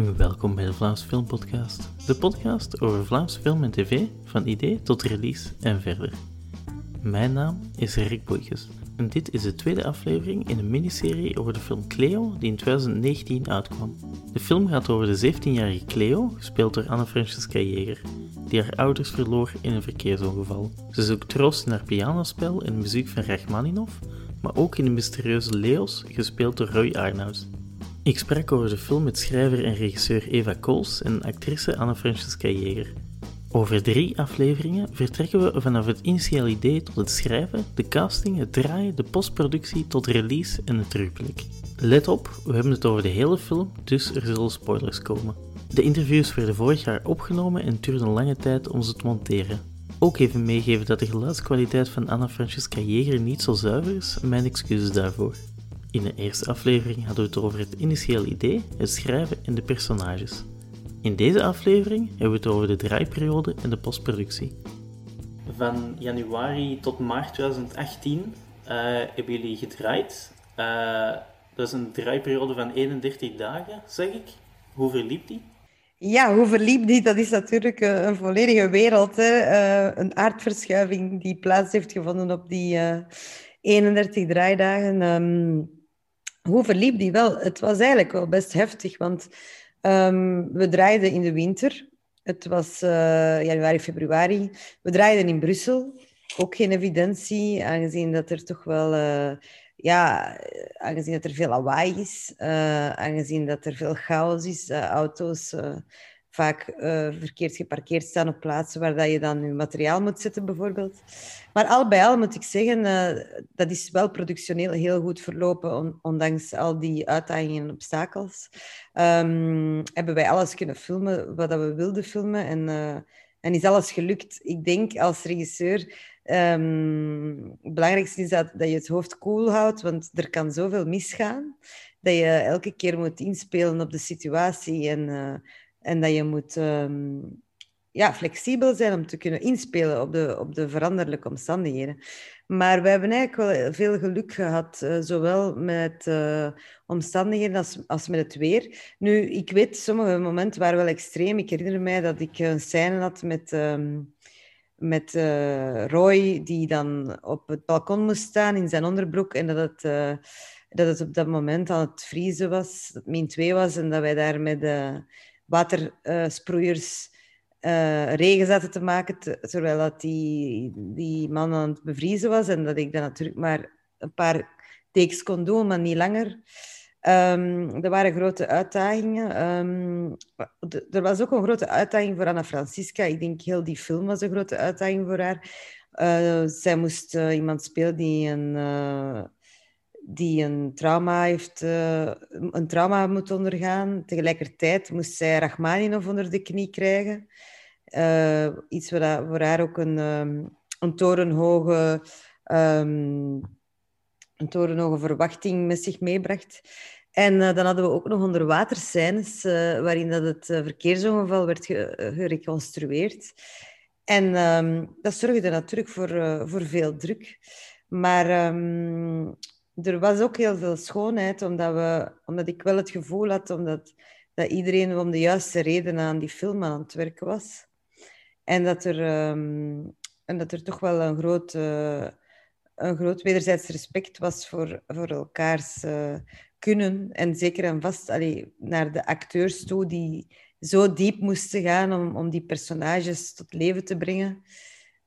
Welkom bij de Vlaams Filmpodcast, de podcast over Vlaams film en tv, van idee tot release en verder. Mijn naam is Rick Boeikes en dit is de tweede aflevering in een miniserie over de film Cleo die in 2019 uitkwam. De film gaat over de 17-jarige Cleo, gespeeld door Anne-Francesca Jeger, die haar ouders verloor in een verkeersongeval. Ze zoekt troost in haar pianospel en muziek van Rachmaninoff, maar ook in de mysterieuze Leos, gespeeld door Roy Arnouds. Ik sprak over de film met schrijver en regisseur Eva Kools en actrice Anne-Francesca Jeger. Over drie afleveringen vertrekken we vanaf het initiële idee tot het schrijven, de casting, het draaien, de postproductie tot release en het terugblik. Let op, we hebben het over de hele film, dus er zullen spoilers komen. De interviews werden vorig jaar opgenomen en het duurde een lange tijd om ze te monteren. Ook even meegeven dat de geluidskwaliteit van Anna Francesca Jeger niet zo zuiver is, mijn excuses daarvoor. In de eerste aflevering hadden we het over het initiële idee, het schrijven en de personages. In deze aflevering hebben we het over de draaiperiode en de postproductie. Van januari tot maart 2018 uh, hebben jullie gedraaid. Uh, dat is een draaiperiode van 31 dagen, zeg ik. Hoe verliep die? Ja, hoe verliep die? Dat is natuurlijk eh, een volledige wereld. Hè? Uh, een aardverschuiving die plaats heeft gevonden op die uh, 31 draaidagen. Um, hoe verliep die wel? Het was eigenlijk wel best heftig, want um, we draaiden in de winter. Het was uh, januari, februari. We draaiden in Brussel. Ook geen evidentie, aangezien dat er toch wel... Uh, ja, aangezien dat er veel lawaai is, aangezien dat er veel chaos is, auto's vaak uh, verkeerd geparkeerd staan op plaatsen waar dat je dan je materiaal moet zetten, bijvoorbeeld. Maar al bij al moet ik zeggen, uh, dat is wel productioneel heel goed verlopen, on ondanks al die uitdagingen en obstakels. Um, hebben wij alles kunnen filmen wat we wilden filmen en, uh, en is alles gelukt. Ik denk als regisseur um, het belangrijkste is dat, dat je het hoofd koel houdt, want er kan zoveel misgaan dat je elke keer moet inspelen op de situatie en en dat je moet um, ja, flexibel zijn om te kunnen inspelen op de, op de veranderlijke omstandigheden. Maar we hebben eigenlijk wel veel geluk gehad, uh, zowel met uh, omstandigheden als, als met het weer. Nu, ik weet, sommige momenten waren wel extreem. Ik herinner mij dat ik een scène had met, um, met uh, Roy, die dan op het balkon moest staan in zijn onderbroek en dat het dat het op dat moment aan het vriezen was, dat het min 2 was en dat wij daar met, watersproeiers uh, regen zaten te maken, terwijl dat die, die man aan het bevriezen was. En dat ik dan natuurlijk maar een paar takes kon doen, maar niet langer. Um, er waren grote uitdagingen. Um, er was ook een grote uitdaging voor Anna Francisca. Ik denk heel die film was een grote uitdaging voor haar. Uh, zij moest iemand spelen die een die een trauma heeft, uh, een trauma moet ondergaan. Tegelijkertijd moest zij Rachmaninoff onder de knie krijgen. Uh, iets wat voor haar ook een, um, een torenhoge, um, een torenhoge verwachting met zich meebracht. En uh, dan hadden we ook nog onderwaterscènes waarin dat het verkeersongeval werd ge gereconstrueerd. En um, dat zorgde natuurlijk voor, voor veel druk. Maar um, er was ook heel veel schoonheid, omdat, we, omdat ik wel het gevoel had omdat, dat iedereen om de juiste redenen aan die film aan het werken was. En dat er, um, en dat er toch wel een groot, uh, een groot wederzijds respect was voor, voor elkaars uh, kunnen. En zeker en vast allee, naar de acteurs toe die zo diep moesten gaan om, om die personages tot leven te brengen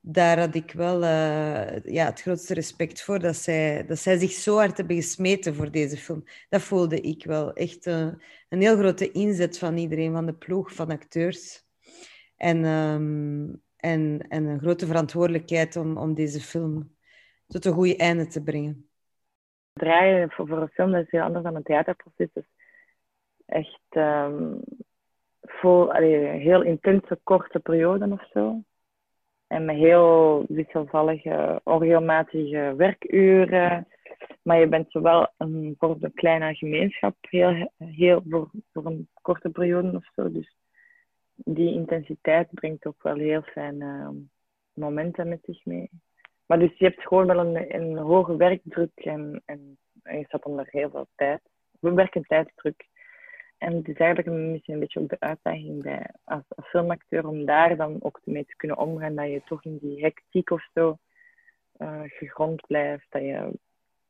daar had ik wel uh, ja, het grootste respect voor. Dat zij, dat zij zich zo hard hebben gesmeten voor deze film. Dat voelde ik wel. Echt uh, een heel grote inzet van iedereen, van de ploeg, van acteurs. En, um, en, en een grote verantwoordelijkheid om, om deze film tot een goede einde te brengen. Draaien voor, voor een film dat is heel anders dan een theaterproces. Echt um, vol, allee, heel intense, korte perioden of zo. En met heel wisselvallige, onregelmatige werkuren. Maar je bent zowel een, voor een kleine gemeenschap heel, heel voor, voor een korte periode of zo. Dus die intensiteit brengt ook wel heel fijne ehm, momenten met zich mee. Maar dus je hebt gewoon wel een, een hoge werkdruk en, en, en je staat onder heel veel tijd. We werken tijdsdruk. En het is eigenlijk misschien een beetje ook de uitdaging bij, als, filmacteur om daar dan ook mee te kunnen omgaan. Dat je toch in die hectiek of zo uh, gegrond blijft. Dat je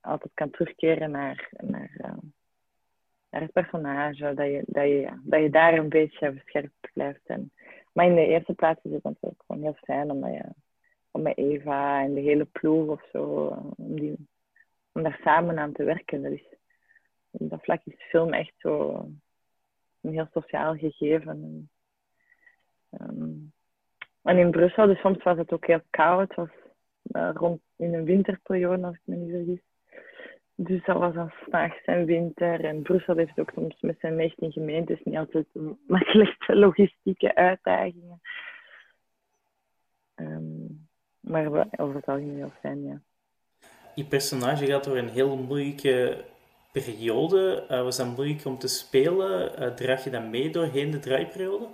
altijd kan terugkeren naar, naar, uh, naar het personage. Dat je, dat, je, dat je daar een beetje verscherpt blijft. En, maar in de eerste plaats is het natuurlijk gewoon heel fijn omdat je om met Eva en de hele ploeg of zo, uh, om, die, daar samen aan te werken. Dat is, dat vlak is film echt zo een heel sociaal gegeven. En, um, in Brussel, dus soms was het ook heel koud. Het was uh, rond in een winterperiode, als ik me niet vergis. Dus dat was dan s'nachts en winter. En Brussel heeft ook soms met zijn 19 gemeentes niet altijd de makkelijkste logistieke uitdagingen. Um, maar over het algemeen heel fijn, ja. Je personage gaat door een heel moeilijke periode. Uh, was dat moeilijk om te spelen? Uh, draag je dat mee doorheen de draaiperiode?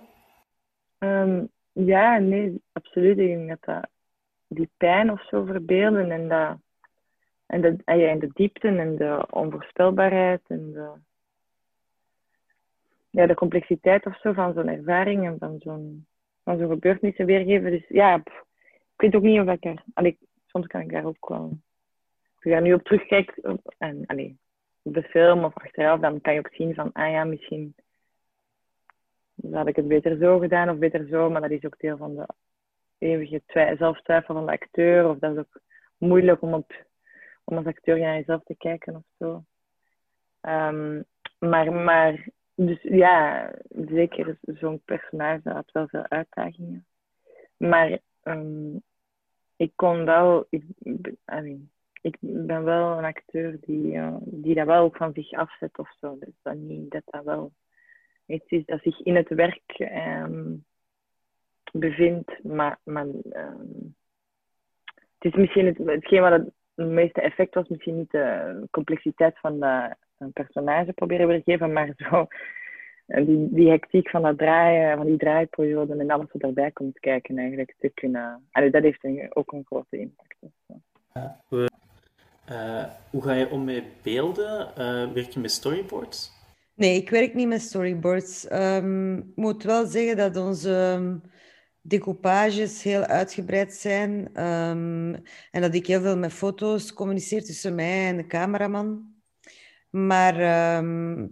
Um, ja, nee, absoluut. Ik denk dat, die pijn of zo verbeelden en, dat, en, de, en, ja, de diepte en de onvoorspelbaarheid en de, ja, de complexiteit of zo van zo'n ervaring en van zo'n van zo'n gebeurtenissen weergeven. Dus ja, ik weet ook niet of ik er... Allee, soms kan ik daar ook wel... Als ik nu op terugkijk, en, allee, de film of achteraf, dan kan je ook zien van, ah ja, misschien had ik het beter zo gedaan of beter zo, maar dat is ook deel van de eeuwige twi van de acteur. Of dat is ook moeilijk om, op, om als acteur naar jezelf te kijken of zo. Um, maar, maar, dus ja, zeker zo'n personage had wel veel uitdagingen. Maar um, ik kon wel, ik, I mean, ik ben wel een acteur die, uh, die dat wel van zich afzet of zo. Dus dat niet dat dat wel iets is dat zich in het werk um, bevindt. Maar, um, het is misschien het, hetgeen wat het meeste effect was, misschien niet de complexiteit van een personage proberen weergeven, maar zo die, die hectiek van dat draaien, van die draaiperiode en alles wat erbij komt kijken eigenlijk te kunnen. Dat heeft ook een grote impact. Dus, ja, uh, hoe ga je om met beelden? Uh, werk je met storyboards? Nee, ik werk niet met storyboards. Um, ik moet wel zeggen dat onze um, decoupages heel uitgebreid zijn. Um, en dat ik heel veel met foto's communiceer tussen mij en de cameraman. Maar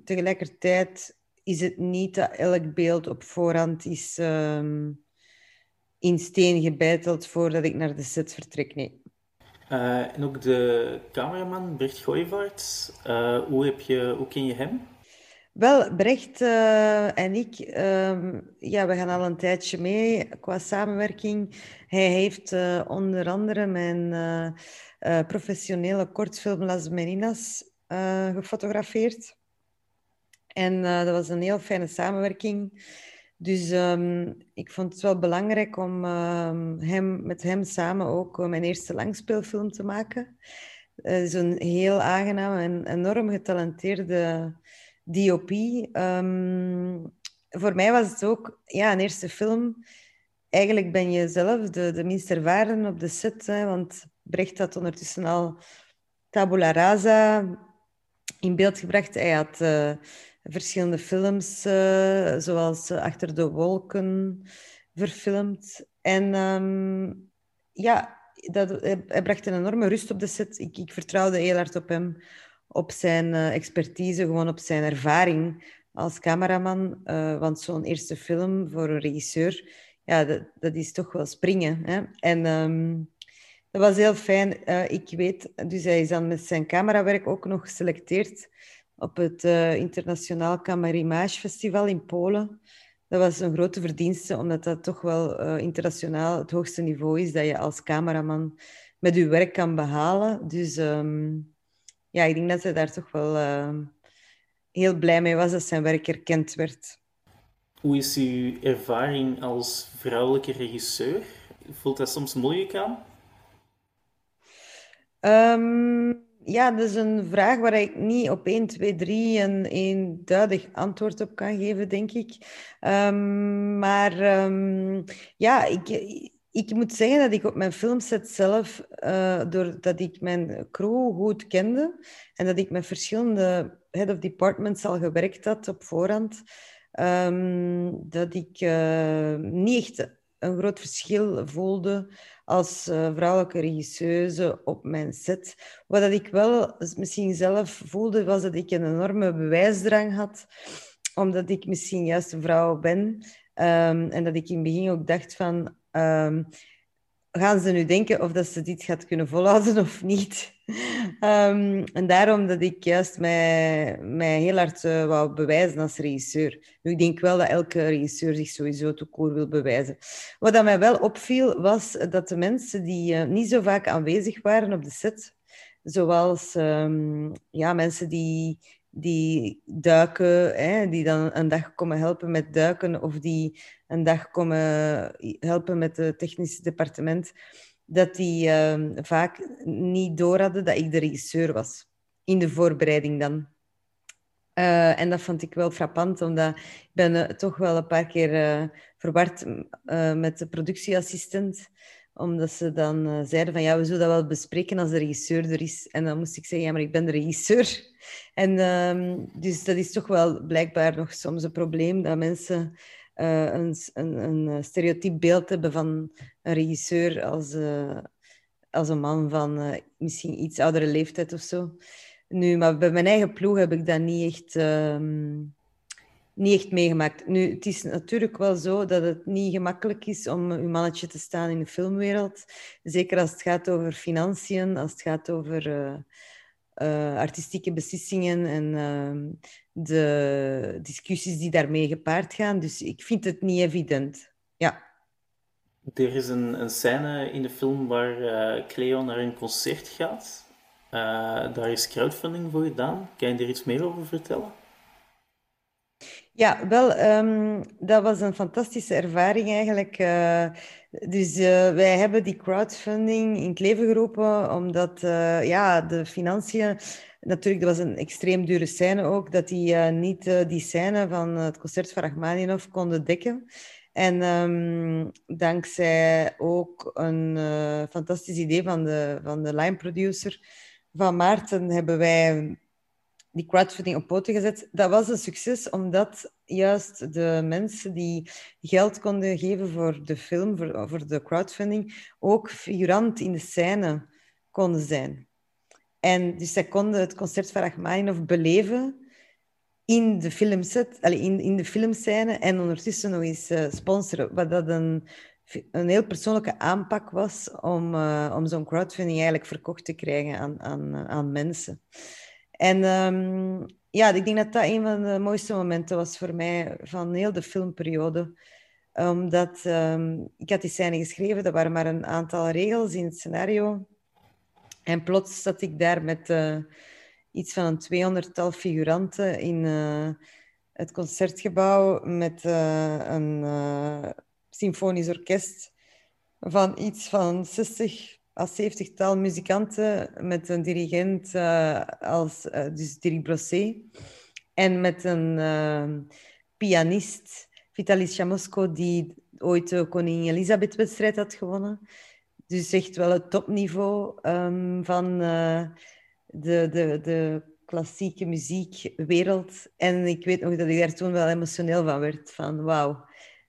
tegelijkertijd is het niet dat elk beeld op voorhand is in steen gebeiteld voordat ik naar de set vertrek. Nee. Uh, en ook de cameraman Brecht Gooivaart. Uh, hoe, heb je, ken je hem? Wel, Brecht uh, en ik, ehm, ja, we gaan al een tijdje mee qua samenwerking. Hij heeft onder andere mijn professionele kortfilm Las Meninas gefotografeerd. En dat was een heel fijne samenwerking. Dus um, ik vond het wel belangrijk om um, hem, met hem samen ook mijn eerste langspeelfilm te maken. Uh, Zo'n heel aangename en enorm getalenteerde DOP. Ehm, voor mij was het ook ja, een eerste film. Eigenlijk ben je zelf de, de minst ervaren op de set, hè, want Brecht had ondertussen al Tabula Rasa in beeld gebracht. Hij had... Uh, verschillende films, uh, zoals uh, Achter de Wolken, verfilmd. En um, ja, dat, hij, hij, bracht een enorme rust op de set. Ik, ik vertrouwde heel hard op hem, op zijn expertise, gewoon op zijn ervaring als cameraman. want zo'n eerste film voor een regisseur, ja, dat, dat is toch wel springen. Hè? En um, dat was heel fijn. ik weet, dus hij is dan met zijn camerawerk ook nog geselecteerd op het uh, Internationaal Camerimage Festival in Polen. Dat was een grote verdienste, omdat dat toch wel uh, internationaal het hoogste niveau is dat je als cameraman met je werk kan behalen. Dus um, ja, ik denk dat hij daar toch wel uh, heel blij mee was dat zijn werk erkend werd. Hoe is uw ervaring als vrouwelijke regisseur? Voelt dat soms moeilijk aan? Um, ja, dat is een vraag waar ik niet op 1, 2, 3 een eenduidig antwoord op kan geven, denk ik. Um, maar um, ja, ik, ik moet zeggen dat ik op mijn filmset zelf, uh, doordat ik mijn crew goed kende en dat ik met verschillende head of departments al gewerkt had op voorhand, ehm, dat ik uh, niet echt een groot verschil voelde als uh, vrouwelijke regisseuse op mijn set. Wat dat ik wel misschien zelf voelde, was dat ik een enorme bewijsdrang had, omdat ik misschien juist een vrouw ben. Um, en dat ik in het begin ook dacht van... Um, gaan ze nu denken of dat ze dit gaat kunnen volhouden of niet? Um, en daarom dat ik juist mij, mij heel hard uh, wou bewijzen als regisseur. Ik denk wel dat elke regisseur zich sowieso te koer wil bewijzen. Wat dat mij wel opviel, was dat de mensen die uh, niet zo vaak aanwezig waren op de set, zoals um, ja, mensen die die duiken, hè, die dan een dag komen helpen met duiken of die een dag komen helpen met het technische departement, dat die uh, vaak niet door hadden dat ik de regisseur was. In de voorbereiding dan. Uh, en dat vond ik wel frappant, omdat ik ben uh, toch wel een paar keer uh, verward met de productieassistent omdat ze dan zeiden van ja, we zullen dat wel bespreken als de regisseur er is. En dan moest ik zeggen, ja, maar ik ben de regisseur. En um, dus dat is toch wel blijkbaar nog soms een probleem, dat mensen uh, een, een, een stereotyp beeld hebben van een regisseur als, uh, als een man van misschien iets oudere leeftijd of zo. Nu, maar bij mijn eigen ploeg heb ik dat niet echt... Um, niet echt meegemaakt. Nu, het is natuurlijk wel zo dat het niet gemakkelijk is om uw mannetje te staan in de filmwereld. Zeker als het gaat over financiën, als het gaat over uh, uh, artistieke beslissingen en uh, de discussies die daarmee gepaard gaan. Dus ik vind het niet evident. Ja. Er is een, een scène in de film waar Cleo naar een concert gaat. daar is crowdfunding voor gedaan. Kan je er iets meer over vertellen? Ja, wel, um, dat was een fantastische ervaring eigenlijk. Dus uh, wij hebben die crowdfunding in het leven geroepen, omdat uh, ja, de financiën, natuurlijk, dat was een extreem dure scène ook, dat die niet die scène van het concert van Rachmaninoff konden dekken. En um, dankzij ook een fantastisch idee van de, van de line producer van Maarten hebben wij die crowdfunding op poten gezet. Dat was een succes omdat juist de mensen die geld konden geven voor de film, voor, voor de crowdfunding, ook figurant in de scène konden zijn. En dus zij konden het concert van Rachmaninoff beleven in de filmset, in, in de filmscène en ondertussen nog eens uh, sponsoren. Wat dat een, een heel persoonlijke aanpak was om, uh, om zo'n crowdfunding eigenlijk verkocht te krijgen aan, aan, aan mensen. En um, ja, ik denk dat dat een van de mooiste momenten was voor mij van heel de filmperiode. Omdat um, ik had die scène geschreven, er waren maar een aantal regels in het scenario. En plots zat ik daar met uh, iets van een tweehonderdtal figuranten in uh, het concertgebouw met uh, een symfonisch orkest van iets van 60 als zeventigtal muzikanten met een dirigent uh, als uh, dus Dirk Brossé en met een uh, pianist, Vitalis Chamosko, die ooit de Koningin Elisabeth-wedstrijd had gewonnen. Dus echt wel het topniveau um, van de, de, de klassieke muziekwereld. En ik weet nog dat ik daar toen wel emotioneel van werd. Van wauw,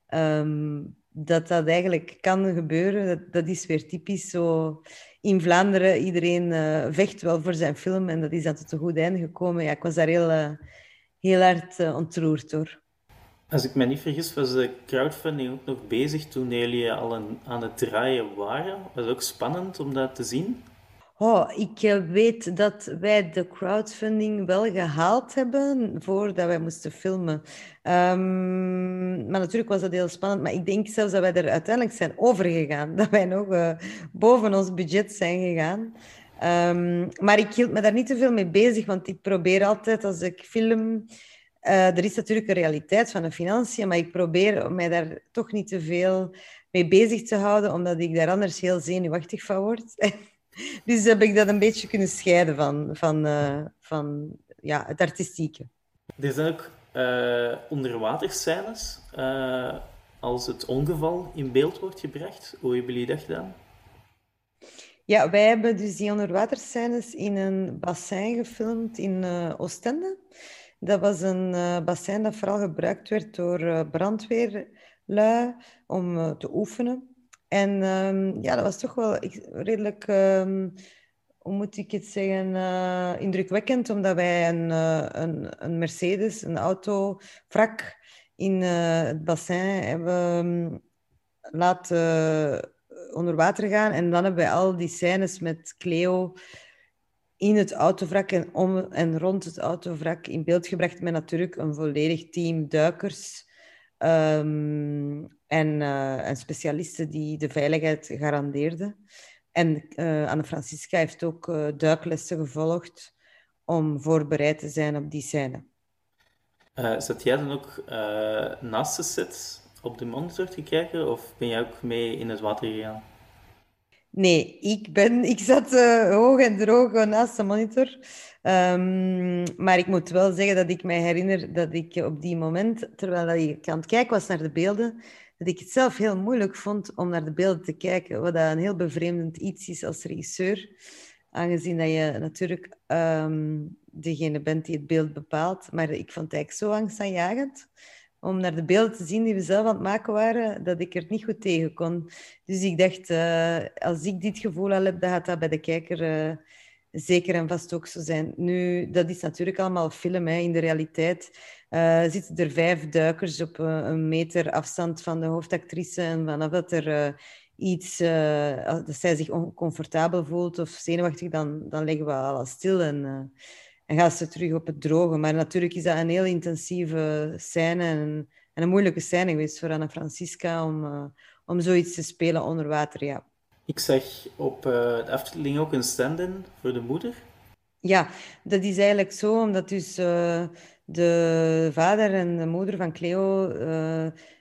um, dat dat eigenlijk kan gebeuren. Dat, dat is weer typisch zo. In Vlaanderen, iedereen uh, vecht wel voor zijn film en dat is dan tot een goed einde gekomen. Ja, ik was daar heel, uh, heel hard uh, ontroerd door. Als ik me niet vergis, was de crowdfunding ook nog bezig toen jullie al aan het draaien waren. Was ook spannend om dat te zien? Oh, ik eh, weet dat wij de crowdfunding wel gehaald hebben voordat wij moesten filmen. Um, maar natuurlijk was dat heel spannend. Maar ik denk zelfs dat wij er uiteindelijk zijn overgegaan. Dat wij nog uh, boven ons budget zijn gegaan. Um, maar ik hield me daar niet te veel mee bezig, want ik probeer altijd als ik film. Uh, er is natuurlijk een realiteit van de financiën, maar ik probeer mij daar toch niet te veel mee bezig te houden, omdat ik daar anders heel zenuwachtig van word. Dus heb ik dat een beetje kunnen scheiden van, van, uh, van ja, het artistieke. Er zijn ook uh, onderwaterscènes uh, als het ongeval in beeld wordt gebracht. Hoe hebben jullie dat gedaan? Ja, wij hebben dus die onderwaterscènes in een bassin gefilmd in uh, Oostende. Dat was een uh, bassin dat vooral gebruikt werd door uh, brandweerlui om te oefenen. En um, ja, dat was toch wel redelijk, um, hoe moet ik het zeggen, indrukwekkend, omdat wij een, een, een Mercedes, een auto, wrak in het bassin hebben um, laten onder water gaan. En dan hebben we al die scènes met Cleo in het autovrak en om en rond het autovrak in beeld gebracht met natuurlijk een volledig team duikers um, en, uh, en, specialisten die de veiligheid garandeerden. En uh, Anne Francisca heeft ook uh, duiklessen gevolgd om voorbereid te zijn op die scène. zat jij dan ook naast de set op de monitor te kijken of ben jij ook mee in het water gegaan? Nee, ik, ben, ik zat uh, hoog en droog naast de monitor. Um, maar ik moet wel zeggen dat ik mij herinner dat ik op die moment, terwijl ik aan het kijken was naar de beelden, dat ik het zelf heel moeilijk vond om naar de beelden te kijken. Wat een heel bevreemdend iets is als regisseur. Aangezien dat je natuurlijk um, degene bent die het beeld bepaalt. Maar ik vond het eigenlijk zo angstaanjagend om naar de beelden te zien die we zelf aan het maken waren, dat ik er niet goed tegen kon. Dus ik dacht, uh, als ik dit gevoel al heb, dan gaat dat bij de kijker uh, zeker en vast ook zo zijn. Nu, dat is natuurlijk allemaal film. Hè. In de realiteit uh, zitten er vijf duikers op een meter afstand van de hoofdactrice. En vanaf dat er iets, dat zij zich oncomfortabel voelt of zenuwachtig, dan, dan leggen we alles stil en en gaat ze terug op het droge. Maar natuurlijk is dat een heel intensieve scène en, en een moeilijke scène geweest voor Anna Francisca om, om zoiets te spelen onder water. Ja. Ik zag op uh, de afdeling ook een stand-in voor de moeder. Ja, dat is eigenlijk zo, omdat dus uh, de vader en de moeder van Cleo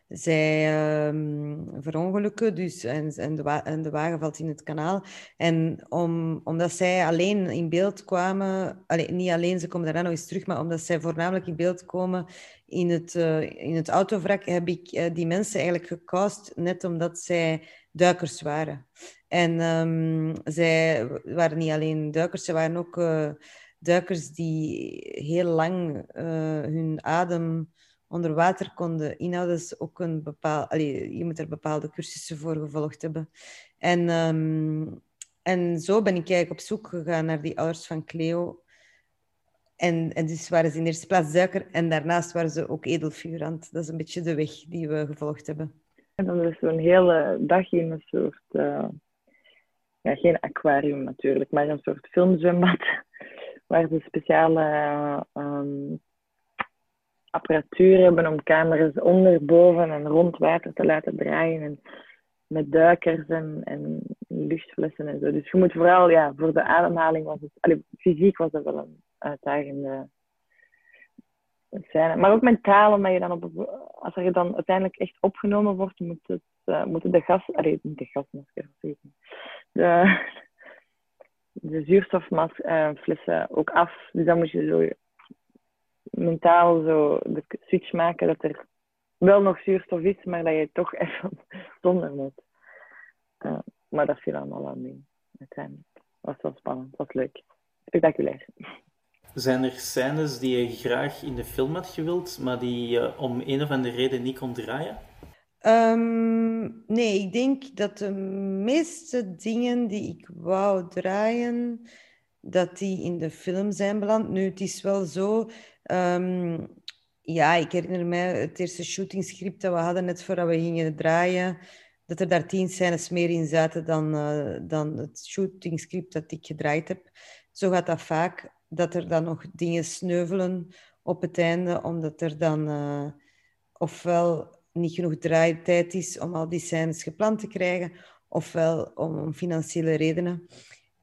zij um, verongelukken dus, en, en, de en de wagen valt in het kanaal. En om, omdat zij alleen in beeld kwamen, niet alleen, ze komen daarna nog eens terug, maar omdat zij voornamelijk in beeld komen in het, uh, in het autovrak, heb ik uh, die mensen eigenlijk gecast, net omdat zij duikers waren. En um, zij waren niet alleen duikers, ze waren ook uh, duikers die heel lang hun adem onder water konden inhouden, is ook een bepaal, je moet er bepaalde cursussen voor gevolgd hebben. En, um, en zo ben ik eigenlijk op zoek gegaan naar die ouders van Cleo. En, en dus waren ze in eerste plaats duiker en daarnaast waren ze ook edelfigurant. Dat is een beetje de weg die we gevolgd hebben. En dan is zo'n hele dag in een soort, uh, ja, geen aquarium natuurlijk, maar een soort filmzwembad, waar ze speciale uh, apparatuur hebben om camera's onder, boven en rond water te laten draaien. En met duikers en, en luchtflessen en zo. Dus je moet vooral, ja, voor de ademhaling was het, fysiek was dat wel een uitdagende Maar ook mentaal, omdat je dan op, als er dan uiteindelijk echt opgenomen wordt, moet het, uh, moeten de gas, allee, de gasmasker, de, de zuurstofflessen ook af. Dus dan moet je zo mentaal zo de switch maken dat er wel nog zuurstof is, maar dat je toch even zonder moet. Uh, maar dat viel allemaal aan mee. Uiteindelijk was wel spannend, was leuk. Spectaculair. Zijn er scènes die je graag in de film had gewild, maar die je om een of andere reden niet kon draaien? Um, nee, ik denk dat de meeste dingen die ik wou draaien, dat die in de film zijn beland. Nu, het is wel zo Um, ja, ik herinner me het eerste shootingscript dat we hadden net voordat we gingen draaien, dat er daar tien scènes meer in zaten dan, uh, dan het shootingscript dat ik gedraaid heb. Zo gaat dat vaak, dat er dan nog dingen sneuvelen op het einde, omdat er dan uh, ofwel niet genoeg draaitijd is om al die scènes gepland te krijgen, ofwel om, financiële redenen.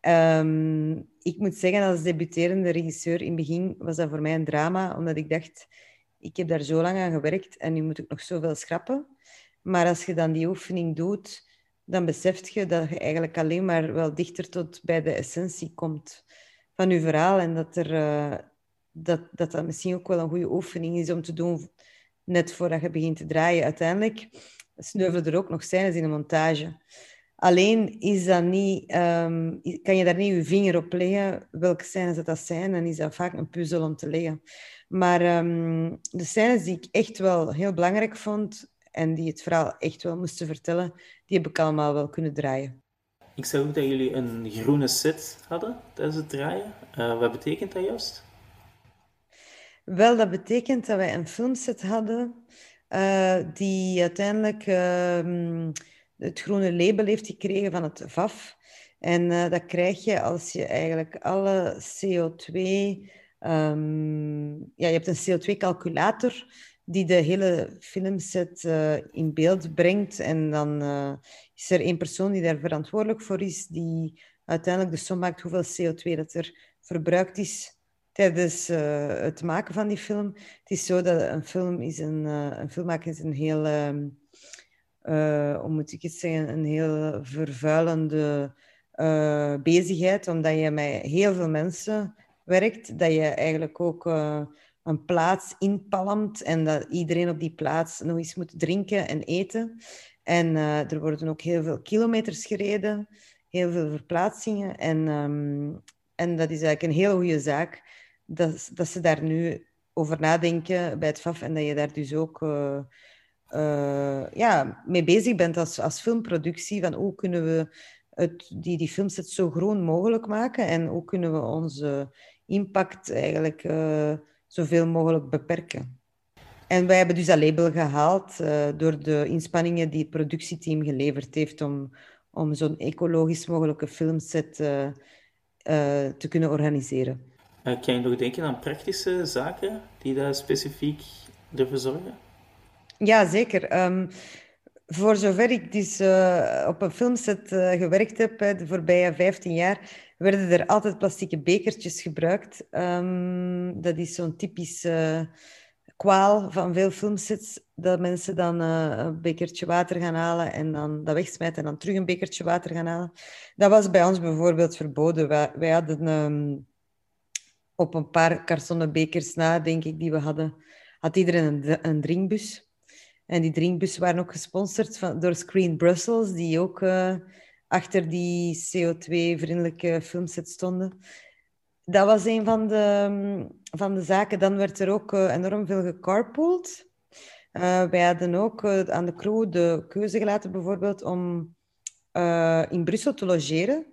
Um, ik moet zeggen, als debuterende regisseur in het begin was dat voor mij een drama, omdat ik dacht, ik heb daar zo lang aan gewerkt en nu moet ik nog zoveel schrappen. Maar als je dan die oefening doet, dan beseft je dat je eigenlijk alleen maar wel dichter tot bij de essentie komt van je verhaal. En dat, er, uh, dat, dat dat misschien ook wel een goede oefening is om te doen net voordat je begint te draaien. Uiteindelijk sneuvelen er ook nog scènes in de montage Alleen is dat niet, ehm, kan je daar niet je vinger op leggen welke scènes dat, dat zijn. En is dat vaak een puzzel om te leggen. Maar ehm, de scènes die ik echt wel heel belangrijk vond en die het verhaal echt wel moesten vertellen, die heb ik allemaal wel kunnen draaien. Ik zag ook dat jullie een groene set hadden tijdens het draaien. Uh, wat betekent dat juist? Wel, dat betekent dat wij een filmset hadden uh, die uiteindelijk uh, het groene label heeft gekregen van het VAF. En uh, dat krijg je als je eigenlijk alle CO2... Um, ehm, ja, je hebt een CO2-calculator die de hele filmset uh, in beeld brengt. En dan uh, is er één persoon die daar verantwoordelijk voor is, die uiteindelijk de som maakt hoeveel CO2 dat er verbruikt is tijdens uh, het maken van die film. Het is zo dat een film is een, een film maken is een heel, uh, hoe moet ik het zeggen, een heel vervuilende bezigheid, omdat je met heel veel mensen werkt, dat je eigenlijk ook een plaats inpalmt en dat iedereen op die plaats nog eens moet drinken en eten. En uh, er worden ook heel veel kilometers gereden, heel veel verplaatsingen. En, um, en dat is eigenlijk een heel goede zaak dat, dat ze daar nu over nadenken bij het FAF en dat je daar dus ook uh, uh, ja, mee bezig bent als, als filmproductie. Van hoe kunnen we het, die, die filmset zo groen mogelijk maken en hoe kunnen we onze impact eigenlijk zoveel mogelijk beperken. En wij hebben dus dat label gehaald uh, door de inspanningen die het productieteam geleverd heeft om, om zo'n ecologisch mogelijke filmset uh, uh, te kunnen organiseren. kan je nog denken aan praktische zaken die daar specifiek ervoor zorgen? Ja, zeker. Um, voor zover ik dus op een filmset gewerkt heb de voorbije 15 jaar, werden er altijd plastieke bekertjes gebruikt. Um, dat is zo'n typisch uh, kwaal van veel filmsets, dat mensen dan uh, een bekertje water gaan halen en dan dat wegsmijten en dan terug een bekertje water gaan halen. Dat was bij ons bijvoorbeeld verboden. Wij, hadden um, op een paar kartonnen bekers na, denk ik, die we hadden, had iedereen een, een drinkbus. En die drinkbus waren ook gesponsord van, door Screen Brussels, die ook... Uh, achter die CO2-vriendelijke filmset stonden. Dat was een van de, van de zaken. Dan werd er ook uh, enorm veel gecarpooled. Uh, wij hadden ook uh, aan de crew de keuze gelaten, bijvoorbeeld, om in Brussel te logeren.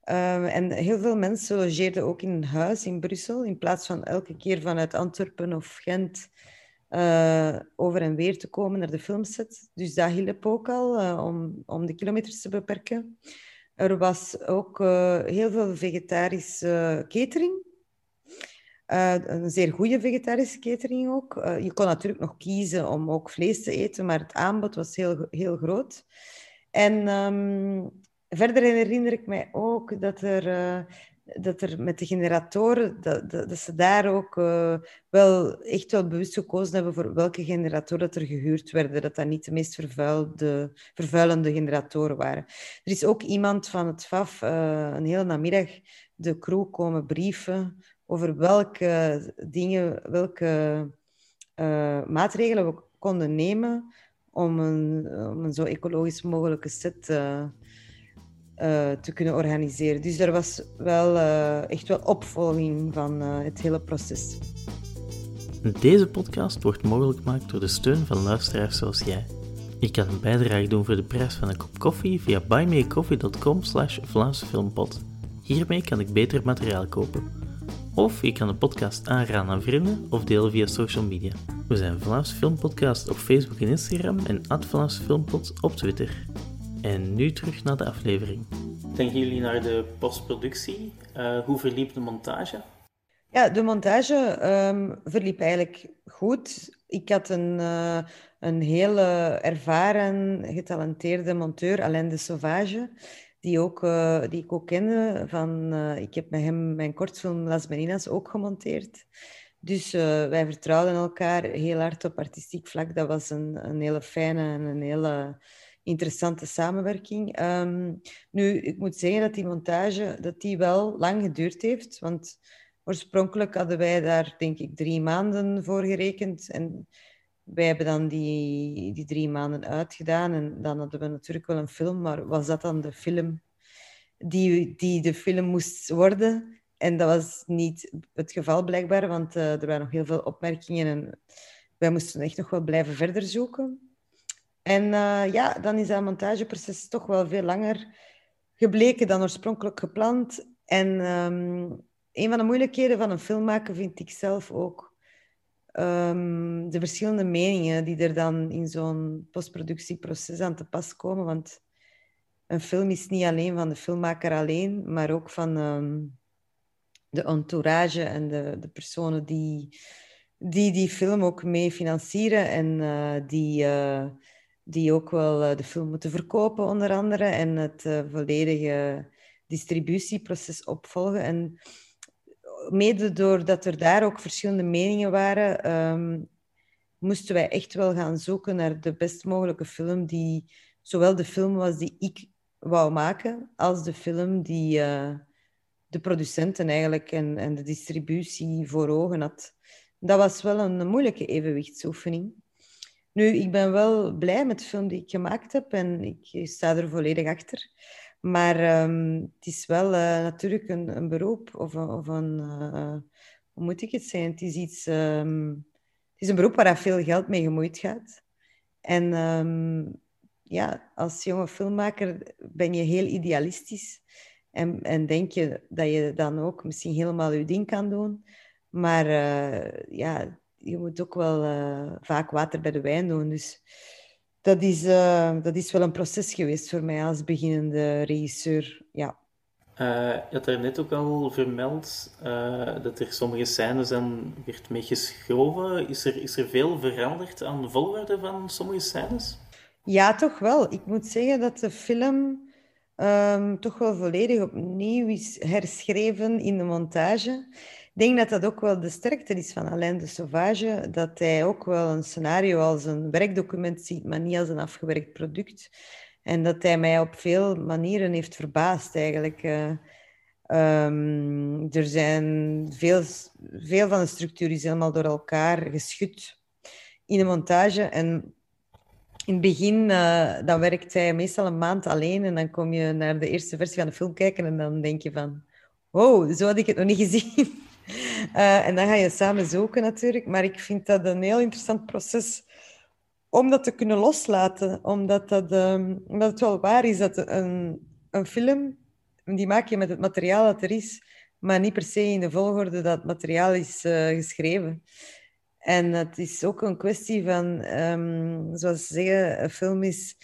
en heel veel mensen logeerden ook in een huis in Brussel, in plaats van elke keer vanuit Antwerpen of Gent uh, over en weer te komen naar de filmset. Dus dat hielp ook al uh, om, om de kilometers te beperken. Er was ook uh, heel veel vegetarische catering. een zeer goede vegetarische catering ook. je kon natuurlijk nog kiezen om ook vlees te eten, maar het aanbod was heel, heel groot. En um, verder herinner ik mij ook dat er dat er met de generatoren, dat, dat, ze daar ook uh, wel echt wel bewust gekozen hebben voor welke generatoren dat er gehuurd werden. Dat dat niet de meest vervuilde, vervuilende generatoren waren. Er is ook iemand van het FAF uh, een hele namiddag de crew komen brieven over welke dingen, welke uh, maatregelen we konden nemen om een, een zo ecologisch mogelijke set uh, te kunnen organiseren. Dus er was wel uh, echt wel opvolging van uh, het hele proces. Deze podcast wordt mogelijk gemaakt door de steun van luisteraars zoals jij. Je kan een bijdrage doen voor de prijs van een kop koffie via buymeacoffee.com slash. Hiermee kan ik beter materiaal kopen. Of je kan de podcast aanraden aan vrienden of delen via social media. We zijn Vlaams Filmpodcast op Facebook en Instagram en Vlaams Filmpot op Twitter. En nu terug naar de aflevering. Denken jullie naar de postproductie? Uh, hoe verliep de montage? Ja, de montage um, verliep eigenlijk goed. Ik had een, uh, een hele ervaren, getalenteerde monteur, Alain de Sauvage, die, ook, uh, die ik ook kende. Van, ik heb met hem mijn kortfilm Las Meninas ook gemonteerd. Dus wij vertrouwden elkaar heel hard op artistiek vlak. Dat was een, een hele fijne en een hele interessante samenwerking. Um, nu, ik moet zeggen dat die montage dat die wel lang geduurd heeft, want oorspronkelijk hadden wij daar, denk ik, drie maanden voor gerekend. En wij hebben dan die, die drie maanden uitgedaan en dan hadden we natuurlijk wel een film, maar was dat dan de film die, die de film moest worden? En dat was niet het geval blijkbaar, want uh, er waren nog heel veel opmerkingen en wij moesten echt nog wel blijven verder zoeken. En uh, ja, dan is dat montageproces toch wel veel langer gebleken dan oorspronkelijk gepland. En um, een van de moeilijkheden van een film maken vind ik zelf ook um, de verschillende meningen die er dan in zo'n postproductieproces aan te pas komen. Want een film is niet alleen van de filmmaker alleen, maar ook van um, de entourage en de, de personen die, die die film ook mee financieren en uh, die, uh, die ook wel uh, de film moeten verkopen, onder andere, en het volledige distributieproces opvolgen. En mede doordat er daar ook verschillende meningen waren, um, moesten wij echt wel gaan zoeken naar de best mogelijke film die zowel de film was die ik wou maken, als de film die de producenten eigenlijk en, en de distributie voor ogen had. Dat was wel een moeilijke evenwichtsoefening. Nu, ik ben wel blij met de film die ik gemaakt heb en ik sta er volledig achter. Maar um, het is wel uh, natuurlijk een, een, beroep of, of een... Uh, hoe moet ik het zeggen? Het is, iets, um, het is een beroep waar veel geld mee gemoeid gaat. En um, ja, als jonge filmmaker ben je heel idealistisch. En, en denk je dat je dan ook misschien helemaal je ding kan doen. Maar uh, ja, je moet ook wel uh, vaak water bij de wijn doen. Dus dat is, uh, dat is wel een proces geweest voor mij als beginnende regisseur. Ja. Uh, je had net ook al vermeld dat er sommige scènes dan werd mee geschoven. Is er, is er veel veranderd aan de volgorde van sommige scènes? Ja, toch wel. Ik moet zeggen dat de film um, toch wel volledig opnieuw is herschreven in de montage. Denk dat dat ook wel de sterkte is van Alain de Sauvage, dat hij ook wel een scenario als een werkdocument ziet, maar niet als een afgewerkt product. En dat hij mij op veel manieren heeft verbaasd eigenlijk. Uh, um, er zijn veel, veel van de structuur is helemaal door elkaar geschud in de montage. En in het begin uh, dan werkt hij meestal een maand alleen en dan kom je naar de eerste versie van de film kijken en dan denk je van, wow, zo had ik het nog niet gezien. Uh, en dan ga je samen zoeken natuurlijk. Maar ik vind dat een heel interessant proces om dat te kunnen loslaten. Omdat, dat, um, omdat het wel waar is dat een, een film, die maak je met het materiaal dat er is, maar niet per se in de volgorde dat het materiaal is uh, geschreven. En het is ook een kwestie van, um, zoals ze zeggen, een film is,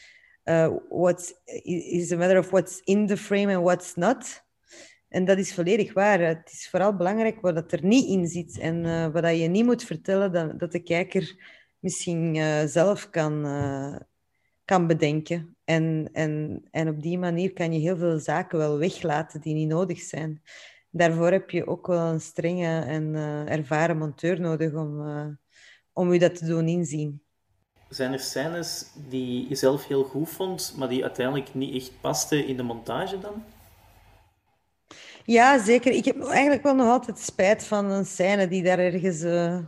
uh, what's, is a matter of what's in the frame and what's not. En dat is volledig waar. Het is vooral belangrijk wat dat er niet in zit. En uh, wat dat je niet moet vertellen, dat, dat de kijker misschien uh, zelf kan, uh, kan bedenken. En, en, en op die manier kan je heel veel zaken wel weglaten die niet nodig zijn. Daarvoor heb je ook wel een strenge en ervaren monteur nodig om, om je dat te doen inzien. Zijn er scènes die je zelf heel goed vond, maar die uiteindelijk niet echt pasten in de montage dan? Ja, zeker. Ik heb eigenlijk wel nog altijd spijt van een scène die daar ergens uh,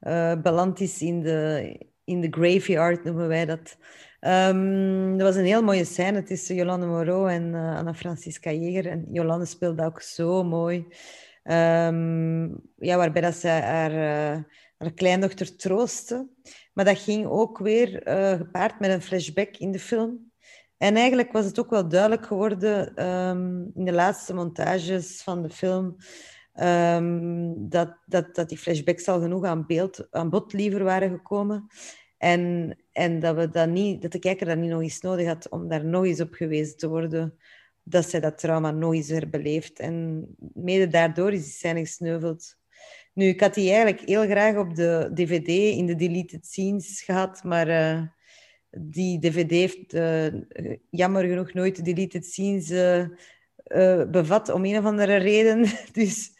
uh, beland is in de, in de graveyard, noemen wij dat. Um, dat was een heel mooie scène tussen Jolande Moreau en uh, Anna Francisca Jeger. En Jolande speelde ook zo mooi. Um, ja, waarbij dat ze haar, haar kleindochter troostte. Maar dat ging ook weer gepaard met een flashback in de film. En eigenlijk was het ook wel duidelijk geworden um, in de laatste montages van de film um, dat, dat, dat die flashbacks al genoeg aan, beeld, aan bod liever waren gekomen. En, en dat, we dat, niet, dat de kijker dat niet nog eens nodig had om daar nog eens op gewezen te worden dat zij dat trauma nog eens herbeleeft. En mede daardoor is die scène gesneuveld. Nu, ik had die eigenlijk heel graag op de DVD in de deleted scenes gehad, maar... Uh, die DVD heeft uh, jammer genoeg nooit de deleted scenes uh, bevat om een of andere reden. Dus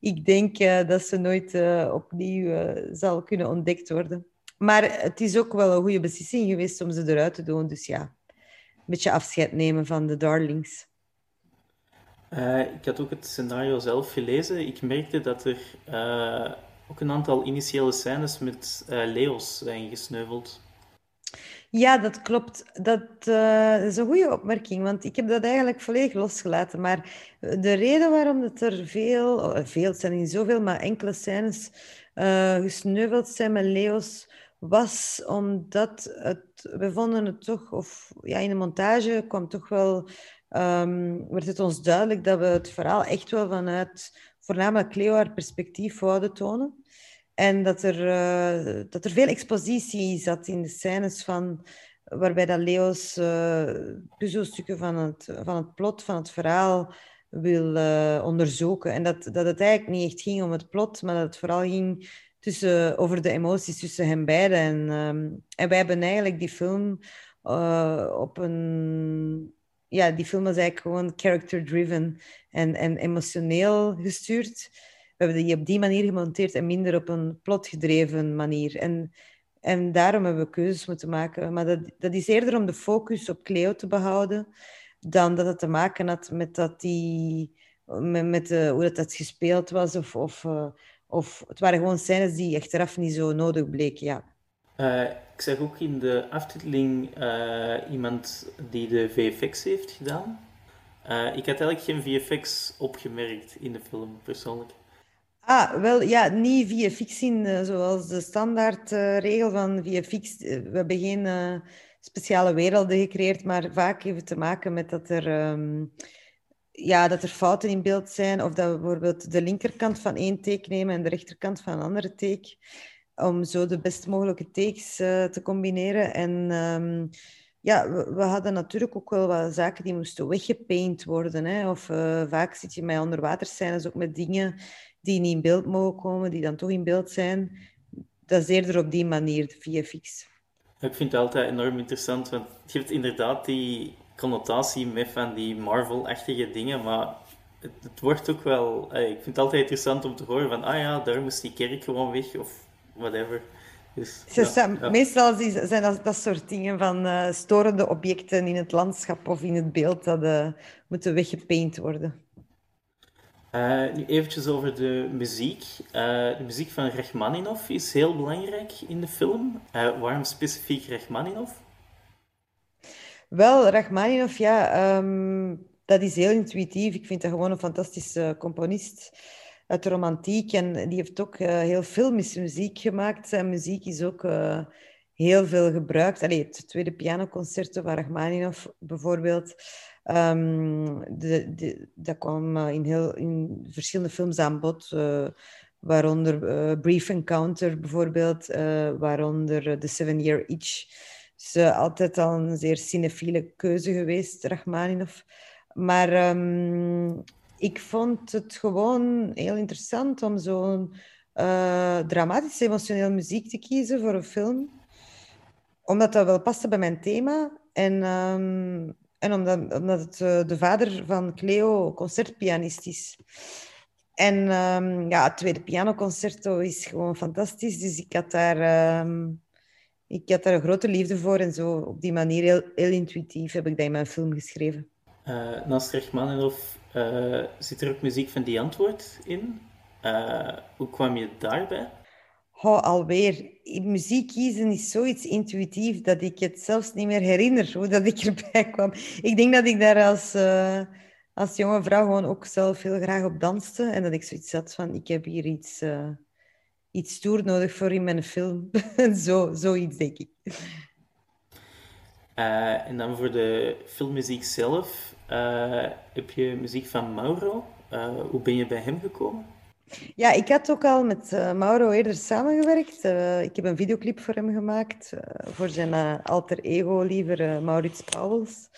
ik denk dat ze nooit opnieuw zal kunnen ontdekt worden. Maar het is ook wel een goede beslissing geweest om ze eruit te doen. Dus ja, een beetje afscheid nemen van de darlings. ik had ook het scenario zelf gelezen. Ik merkte dat er ook een aantal initiële scènes met leeuws zijn gesneuveld. Ja, dat klopt. Dat, uh, is een goede opmerking, want ik heb dat eigenlijk volledig losgelaten. Maar de reden waarom dat er veel, oh, veel, zijn niet zoveel, maar enkele scènes uh, gesneuveld zijn met leeuws, was omdat het, we vonden het toch, of ja, in de montage kwam toch wel, um, werd het ons duidelijk dat we het verhaal echt wel vanuit voornamelijk Cleo perspectief wouden tonen. En dat er, uh, dat er veel expositie zat in de scènes van, waarbij dat Leo's uh, puzzelstukken van het, van het plot, van het verhaal wil uh, onderzoeken. En dat, dat het eigenlijk niet echt ging om het plot, maar dat het vooral ging tussen, over de emoties tussen hen beiden. En, um, en wij hebben eigenlijk die film op een... Ja, die film was eigenlijk gewoon character-driven en, en emotioneel gestuurd hebben die op die manier gemonteerd en minder op een plotgedreven manier. En, en daarom hebben we keuzes moeten maken. Maar dat, dat is eerder om de focus op Cleo te behouden, dan dat het te maken had met, dat die, met, de, hoe dat, dat gespeeld was. Of, of, uh, of het waren gewoon scènes die achteraf niet zo nodig bleken. Ja. Uh, ik zag ook in de aftiteling iemand die de VFX heeft gedaan. ik had eigenlijk geen VFX opgemerkt in de film, persoonlijk. Ah, wel ja, niet VFX in uh, zoals de standaardregel uh, van VFX. Uh, we hebben geen speciale werelden gecreëerd, maar vaak heeft het te maken met dat er, um, ja, dat er fouten in beeld zijn. Of dat we bijvoorbeeld de linkerkant van één take nemen en de rechterkant van een andere take. Om zo de best mogelijke takes te combineren. En um, ja, we, we, hadden natuurlijk ook wel wat zaken die moesten weggepaint worden. Hè? Of vaak zit je met onderwaterscènes ook met dingen die niet in beeld mogen komen, die dan toch in beeld zijn. Dat is eerder op die manier, de VFX. Ik vind het altijd enorm interessant, want het geeft inderdaad die connotatie met van die Marvel-achtige dingen, maar het, het, wordt ook wel... Ik vind het altijd interessant om te horen van, ah ja, daar moest die kerk gewoon weg, of whatever. Dus, ja, ja. Meestal zijn dat, dat soort dingen van uh, storende objecten in het landschap of in het beeld dat uh, moeten weggepaint worden. Uh, nu eventjes over de muziek. Uh, de muziek van Rachmaninov is heel belangrijk in de film. Uh, waarom specifiek Rachmaninov? Wel, Rachmaninov, ja, um, dat is heel intuïtief. Ik vind dat gewoon een fantastische componist uit de romantiek. En die heeft ook heel filmische muziek gemaakt. Zijn muziek is ook heel veel gebruikt. Allee, het tweede pianoconcerto van Rachmaninov bijvoorbeeld Um, de, dat kwam eh, in, heel, in verschillende films aan bod, uh, waaronder uh, Brief Encounter bijvoorbeeld, waaronder The Seven Year Itch. Dus altijd al een zeer cinefiele keuze geweest, Rachmaninov. Maar um, ik vond het gewoon heel interessant om zo'n dramatisch emotioneel muziek te kiezen voor een film. Omdat dat wel paste bij mijn thema. En um, en omdat, het uh, de vader van Cleo concertpianist is. En um, ja, het tweede pianoconcerto is gewoon fantastisch. Dus ik had daar, um, ik had daar een grote liefde voor. En zo op die manier, heel, heel intuïtief, heb ik dat in mijn film geschreven. Uh, naast Rachmaninoff uh, zit er ook muziek van Die Antwoord in. Hoe kwam je daarbij? Oh, alweer. Muziek kiezen is zoiets intuïtief dat ik het zelfs niet meer herinner hoe dat ik erbij kwam. Ik denk dat ik daar als, uh, als jonge vrouw gewoon ook zelf heel graag op danste. En dat ik zoiets had van, ik heb hier iets, uh, iets stoer nodig voor in mijn film. Zo, zoiets denk ik. Uh, en dan voor de filmmuziek zelf, heb je muziek van Mauro. hoe ben je bij hem gekomen? Ja, ik had ook al met uh, Mauro eerder samengewerkt. Uh, ik heb een videoclip voor hem gemaakt, uh, voor zijn alter ego liever, Maurits Pauwels.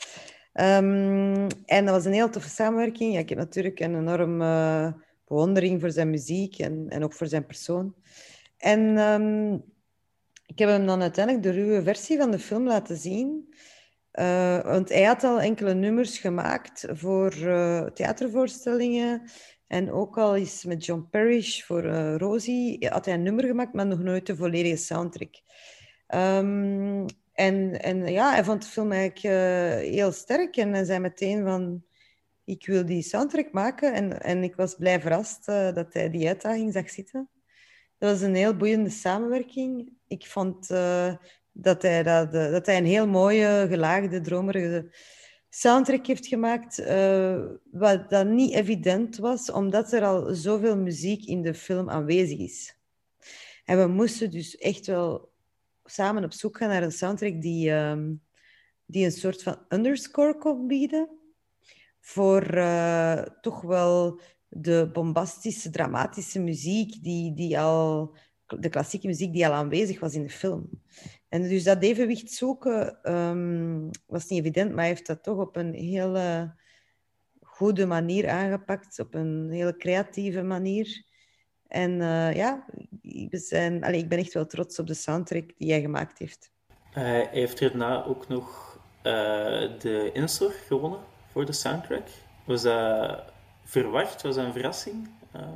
Um, en dat was een heel toffe samenwerking. Ja, ik heb natuurlijk een enorme bewondering voor zijn muziek en, en ook voor zijn persoon. En um, ik heb hem dan uiteindelijk de ruwe versie van de film laten zien. want hij had al enkele nummers gemaakt voor theatervoorstellingen en ook al is met John Parrish voor uh, Rosie, had hij een nummer gemaakt, maar nog nooit de volledige soundtrack. Um, en, en ja, hij vond de film eigenlijk uh, heel sterk en hij zei meteen van, ik wil die soundtrack maken. En, en ik was blij verrast uh, dat hij die uitdaging zag zitten. dat was een heel boeiende samenwerking. Ik vond dat, hij dat, dat hij een heel mooie, gelaagde, dromerige soundtrack heeft gemaakt, uh, wat dat niet evident was, omdat er al zoveel muziek in de film aanwezig is. En we moesten dus echt wel samen op zoek gaan naar een soundtrack die, um, die een soort van underscore kon bieden voor uh, toch wel de bombastische, dramatische muziek die, die al, de klassieke muziek die al aanwezig was in de film. En dus dat evenwicht zoeken um, was niet evident, maar hij heeft dat toch op een hele goede manier aangepakt, op een hele creatieve manier. En uh, ja, ik ben, allez, ik ben echt wel trots op de soundtrack die hij gemaakt heeft. Hij heeft hierna ook nog uh, de Insor gewonnen voor de soundtrack. Was dat verwacht? Was dat een verrassing? Uh...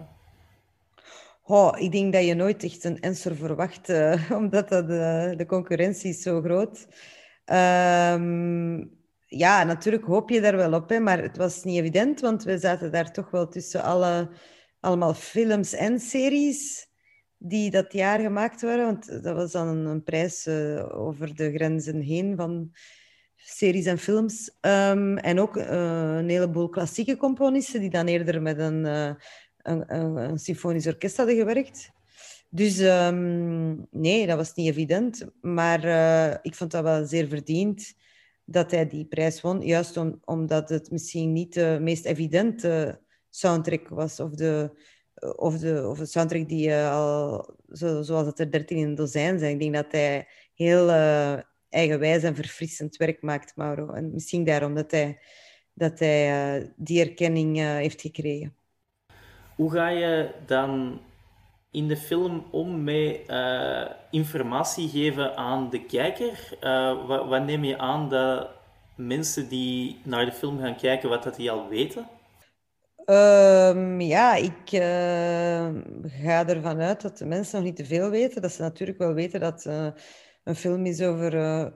Oh, ik denk dat je nooit echt een Ensor verwacht, uh, omdat dat, uh, de concurrentie is zo groot. Um, ja, natuurlijk hoop je daar wel op, hè, maar het was niet evident, want we zaten daar toch wel tussen alle, allemaal films en series die dat jaar gemaakt waren. Want dat was dan een, prijs uh, over de grenzen heen van series en films. Um, en ook een heleboel klassieke componisten die dan eerder met een, een, een, een, symfonisch orkest hadden gewerkt. Dus um, nee, dat was niet evident. Maar uh, ik vond dat wel zeer verdiend dat hij die prijs won. Juist om, omdat het misschien niet de meest evidente soundtrack was. Of de, of de, of de soundtrack die al, zo, zoals het er dertien in een dozijn zijn. Ik denk dat hij heel eigenwijs en verfrissend werk maakt, Mauro. En misschien daarom dat hij, dat hij die erkenning heeft gekregen. Hoe ga je dan in de film om met uh, informatie geven aan de kijker? Wat, wat, neem je aan dat mensen die naar de film gaan kijken, wat dat die al weten? Um, ja, ik ga ervan uit dat de mensen nog niet te veel weten. Dat ze natuurlijk wel weten dat een film is over uh,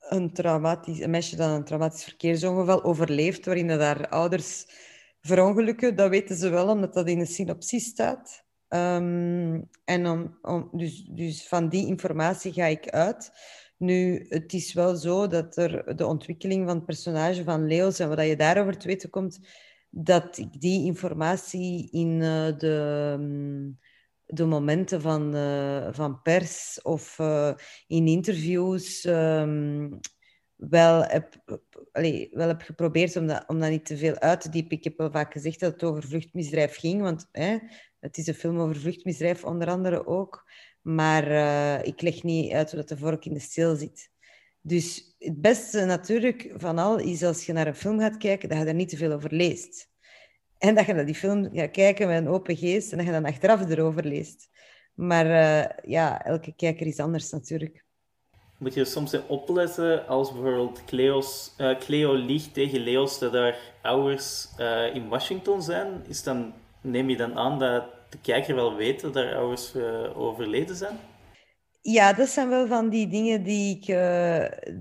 een, traumatisch, een meisje dat een traumatisch verkeersongeval overleeft, waarin dat haar ouders verongelukken. Dat weten ze wel, omdat dat in de synopsis staat. Um, en om, om, dus, dus van die informatie ga ik uit. Nu, het is wel zo dat er de ontwikkeling van het personage van Leos en wat je daarover te weten komt, dat ik die informatie in uh, de... Um, de momenten van, uh, van pers of uh, in interviews um, wel, heb, wel heb geprobeerd om dat, om dat niet te veel uit te diepen. Ik heb wel vaak gezegd dat het over vluchtmisdrijf ging, want hè, het is een film over vluchtmisdrijf onder andere ook. Maar uh, ik leg niet uit hoe dat de vork in de steel zit. Dus het beste natuurlijk van al is als je naar een film gaat kijken, dat je er niet te veel over leest. En dat je naar die film gaat kijken met een open geest en dat je dan achteraf erover leest. Maar uh, ja, elke kijker is anders natuurlijk. Moet je soms opletten als bijvoorbeeld Cleo's, uh, Cleo liegt tegen Leos dat haar ouders uh, in Washington zijn? Is dan, neem je dan aan dat de kijker wel weet dat haar ouders overleden zijn? Ja, dat zijn wel van die dingen die ik,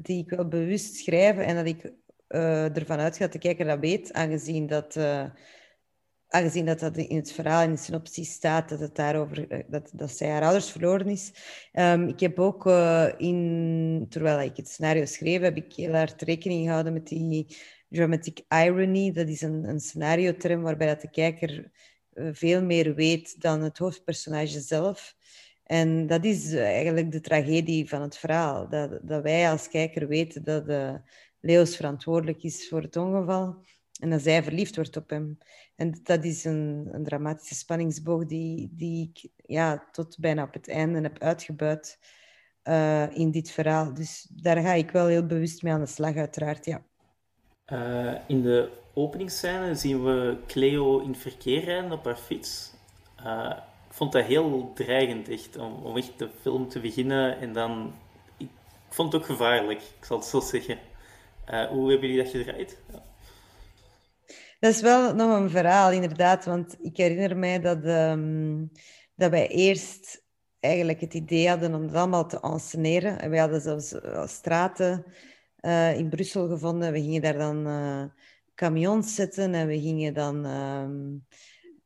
die ik wel bewust schrijf en dat ik ervan uitga dat de kijker dat weet, aangezien dat aangezien dat, dat in het verhaal, in de synopsis staat, dat, het daarover, eh, dat, dat zij haar ouders verloren is. Um, ik heb ook, uh, in, terwijl ik het scenario schreef, heb ik heel hard rekening gehouden met die dramatic irony. Dat is een, een scenario-term waarbij dat de kijker uh, veel meer weet dan het hoofdpersonage zelf. En dat is eigenlijk de tragedie van het verhaal. Dat, dat wij als kijker weten dat Leos verantwoordelijk is voor het ongeval en dat zij verliefd wordt op hem. En dat is een, een dramatische spanningsboog die, die ik ja, tot bijna op het einde heb uitgebuit uh, in dit verhaal. Dus daar ga ik wel heel bewust mee aan de slag, uiteraard, ja. Uh, in de openingsscène zien we Cleo in verkeer rijden op haar fiets. Uh, ik vond dat heel dreigend, echt, om, om echt de film te beginnen. En dan... Ik vond het ook gevaarlijk, ik zal het zo zeggen. hoe hebben jullie dat gedraaid? Ja. Dat is wel nog een verhaal, inderdaad. Want ik herinner mij dat, um, dat wij eerst eigenlijk het idee hadden om het allemaal te enceneren. En wij hadden zelfs uh, straten uh, in Brussel gevonden. We gingen daar dan uh, zetten en we gingen dan um,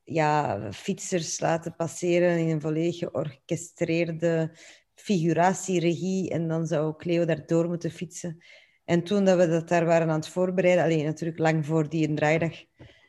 ja, fietsers laten passeren in een volledig georchestreerde figuratieregie. En dan zou Cleo daardoor moeten fietsen. En toen dat we dat daar waren aan het voorbereiden, alleen natuurlijk lang voor die draaidag,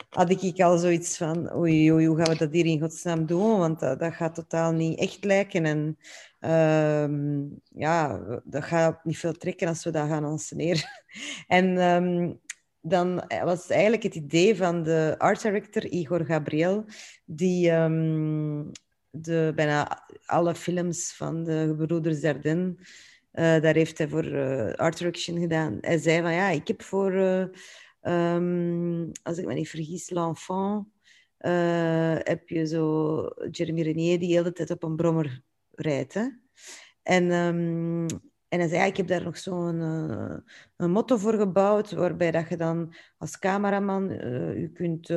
had ik al zoiets van, oei, oei, hoe gaan we dat hier in godsnaam doen? Want dat, dat gaat totaal niet echt lijken. En ehm, ja, dat gaat niet veel trekken als we dat gaan ensceneren. en ehm, dan was eigenlijk het idee van de art director Igor Gabriel, die ehm, de, bijna alle films van de gebroeders Dardenne, daar heeft hij voor uh, art direction gedaan. Hij zei van ja, ik heb voor... Uh, Um, als ik me niet vergis, L'Enfant, heb je zo Jeremy Renier die de hele tijd op een brommer rijdt. En, um, en hij zei, ja, ik heb daar nog zo'n uh, een motto voor gebouwd, waarbij dat je dan als cameraman uh, je kunt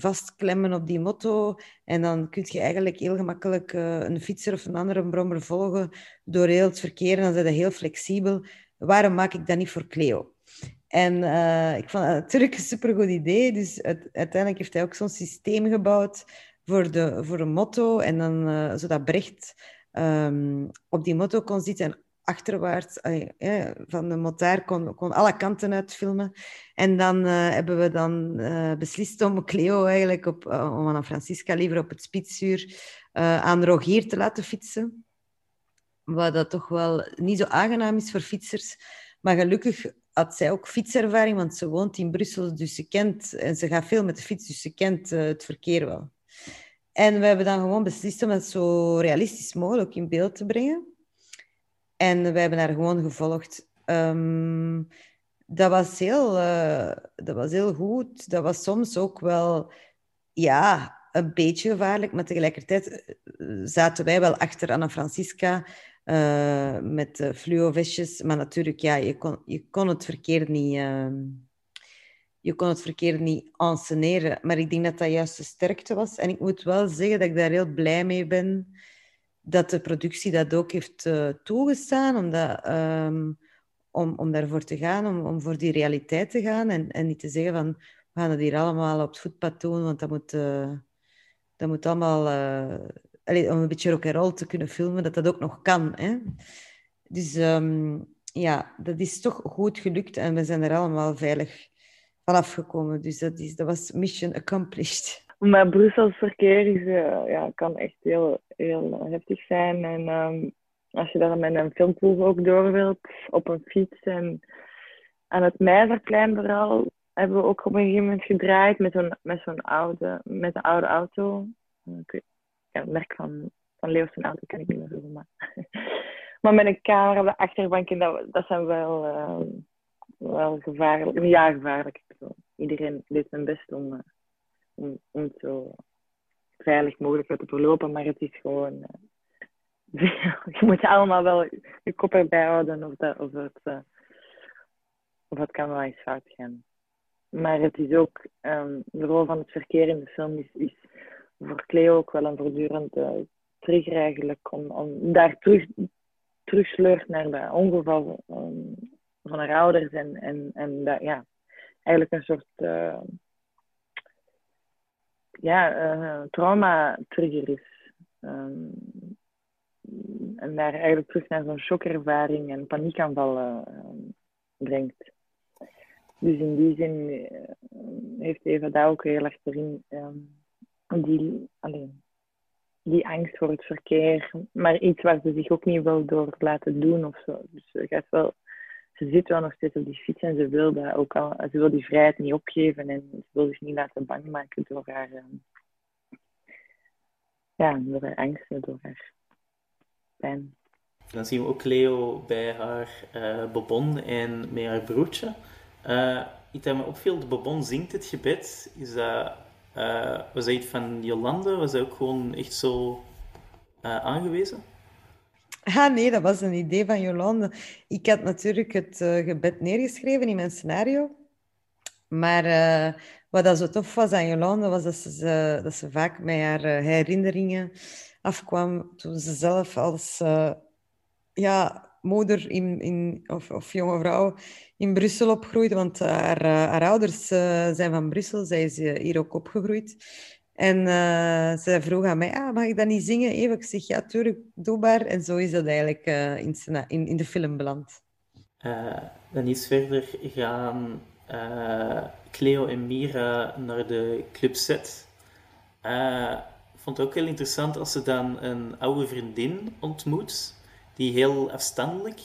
vastklemmen op die motto en dan kun je eigenlijk heel gemakkelijk een fietser of een andere brommer volgen door heel het verkeer en dan zijn heel flexibel. Waarom maak ik dat niet voor Cleo? En ik vond het natuurlijk een supergoed idee. Dus uiteindelijk heeft hij ook zo'n systeem gebouwd voor, de, voor een motto. En dan, zodat Brecht um, op die motto kon zitten en achterwaarts van de motaar kon, kon alle kanten uitfilmen. En dan hebben we dan beslist om Cleo eigenlijk op, om aan Francisca liever op het spitsuur aan Rogier te laten fietsen. Wat dat toch wel niet zo aangenaam is voor fietsers. Maar gelukkig had zij ook fietservaring, want ze woont in Brussel, dus ze kent, en ze gaat veel met de fiets, dus ze kent het verkeer wel. En we hebben dan gewoon beslist om het zo realistisch mogelijk in beeld te brengen. En we hebben haar gewoon gevolgd. Um, dat, was heel, uh, dat was heel goed. Dat was soms ook wel, ja, een beetje gevaarlijk, maar tegelijkertijd eh, zaten wij wel achter Anna Francisca uh, met fluovestjes. Maar natuurlijk, ja, je kon, je kon het verkeer niet... Uh, je kon het verkeer niet enceneren. Maar ik denk dat dat juist de sterkte was. En ik moet wel zeggen dat ik daar heel blij mee ben dat de productie dat ook heeft uh, toegestaan. Um, om, om daarvoor te gaan, om, om voor die realiteit te gaan. En, en niet te zeggen van, we gaan het hier allemaal op het voetpad doen, want dat moet, uh, dat moet allemaal allee, om een beetje rock and roll te kunnen filmen, dat dat ook nog kan. Hè? Dus um, ja, dat is toch goed gelukt en we zijn er allemaal veilig vanaf gekomen. Dus dat, is, dat was mission accomplished. Maar Brussels verkeer is, uh, ja, kan echt heel, heel heftig zijn. En um, als je daar met een filmploeg ook door wilt, op een fiets. En aan het Meijverplein vooral hebben we ook op een gegeven moment gedraaid met zo'n met zo'n oude, met een oude auto. Ik ja, het merk van, van en auto kan ik niet meer zo maar. maar met een camera op de achterbank, en dat, dat zijn wel, uh, wel gevaarlijk. Ja, gevaarlijk. Iedereen deed zijn best om, uh, om, het zo veilig mogelijk te verlopen, maar het is gewoon. Uh, je moet allemaal wel je kop erbij houden of, dat, of, het, het kan wel eens fout gaan. Maar het is ook, um, de rol van het verkeer in de film is, is voor Cleo ook wel een voortdurende trigger eigenlijk om, om daar terug, terugsleurt naar de ongeval van haar ouders en, en, en dat, ja, eigenlijk een soort uh, ja, uh, trauma-trigger is. Um, en daar eigenlijk terug naar zo'n shockervaring en paniekaanvallen uh, brengt. Dus in die zin heeft Eva daar ook heel erg erin um, die, alleen, die angst voor het verkeer. Maar iets waar ze zich ook niet wil door laten doen of zo. Dus ze, gaat wel, ze zit wel nog steeds op die fiets en ze wil, dat ook al, ze wil die vrijheid niet opgeven en ze wil zich niet laten bang maken door haar, ehm, ja, door haar angsten, door haar pijn. Dan zien we ook Leo bij haar uh, Bobon en met haar broertje. Uh, iets dat me opviel, de Bobon zingt het gebed. Is dat uh, was dat iets van Jolande? Was dat ook gewoon echt zo aangewezen? Ah, nee, dat was een idee van Jolande. Ik had natuurlijk het uh, gebed neergeschreven in mijn scenario. Maar wat dat zo tof was aan Jolande, was dat ze, dat ze vaak met haar herinneringen afkwam toen ze zelf als ja, moeder in, in, of, of jonge vrouw in Brussel opgroeid, want haar, haar ouders zijn van Brussel. Zij is hier ook opgegroeid. En uh, ze vroeg aan mij, ah, mag ik dat niet zingen? Even, ik zeg, ja, tuurlijk, doe En zo is dat eigenlijk uh, in, in, in, de film beland. Dan iets verder gaan Cleo en Mira naar de club set. Ik vond het ook heel interessant als ze dan een oude vriendin ontmoet, die heel afstandelijk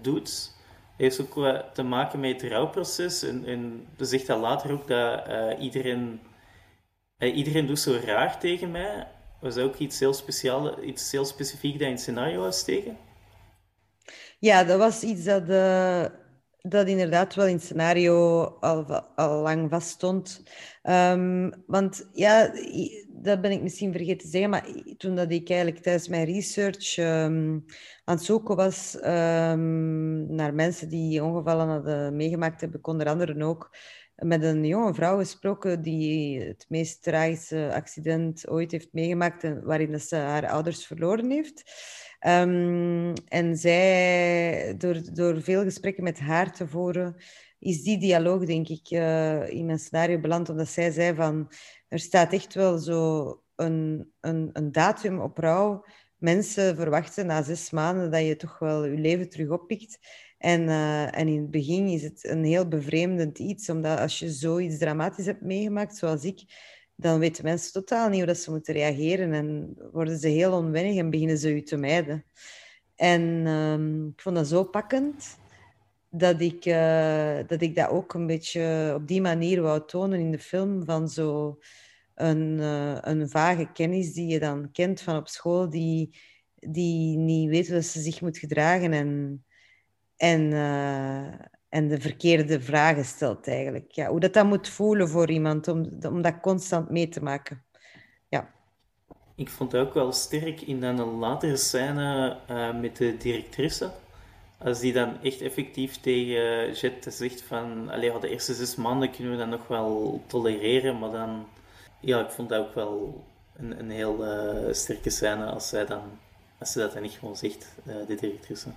doet. Heeft ook te maken met het rouwproces. En, en ze zegt dat later ook dat iedereen iedereen doet zo raar tegen mij. Was ook iets heel, speciaal, iets heel specifiek dat in het scenario was tegen? Ja, dat was iets dat, uh, dat inderdaad wel in het scenario al, al lang vaststond. Um, want ja, dat ben ik misschien vergeten te zeggen, maar toen dat ik eigenlijk tijdens mijn research um, aan het zoeken was um, naar mensen die ongevallen hadden meegemaakt, heb ik onder andere ook met een jonge vrouw gesproken die het meest tragische accident ooit heeft meegemaakt, waarin ze haar ouders verloren heeft. Um, en zij, door, door veel gesprekken met haar te voeren, is die dialoog, denk ik, uh, in mijn scenario beland, omdat zij zei van, er staat echt wel zo een, een, een datum op rouw. Mensen verwachten na zes maanden dat je toch wel je leven terug oppikt. En, uh, en in het begin is het een heel bevreemdend iets, omdat als je zoiets dramatisch hebt meegemaakt, zoals ik, dan weten mensen totaal niet hoe dat ze moeten reageren en worden ze heel onwennig en beginnen ze je te mijden. En uh, ik vond dat zo pakkend dat ik, uh, dat ik dat ook een beetje op die manier wou tonen in de film, van zo een, uh, een vage kennis die je dan kent van op school, die, die niet weet hoe ze zich moet gedragen en en, uh, en de verkeerde vragen stelt eigenlijk. Ja, hoe dat, dat moet voelen voor iemand om, om dat constant mee te maken. Ja. Ik vond het ook wel sterk in dan een latere scène uh, met de directrice. Als die dan echt effectief tegen Jet zegt van... Allee, de eerste zes maanden kunnen we dat nog wel tolereren, maar dan... Ja, ik vond dat ook wel een, een heel sterke scène als, zij dan, als ze dat dan niet gewoon zegt, de directrice.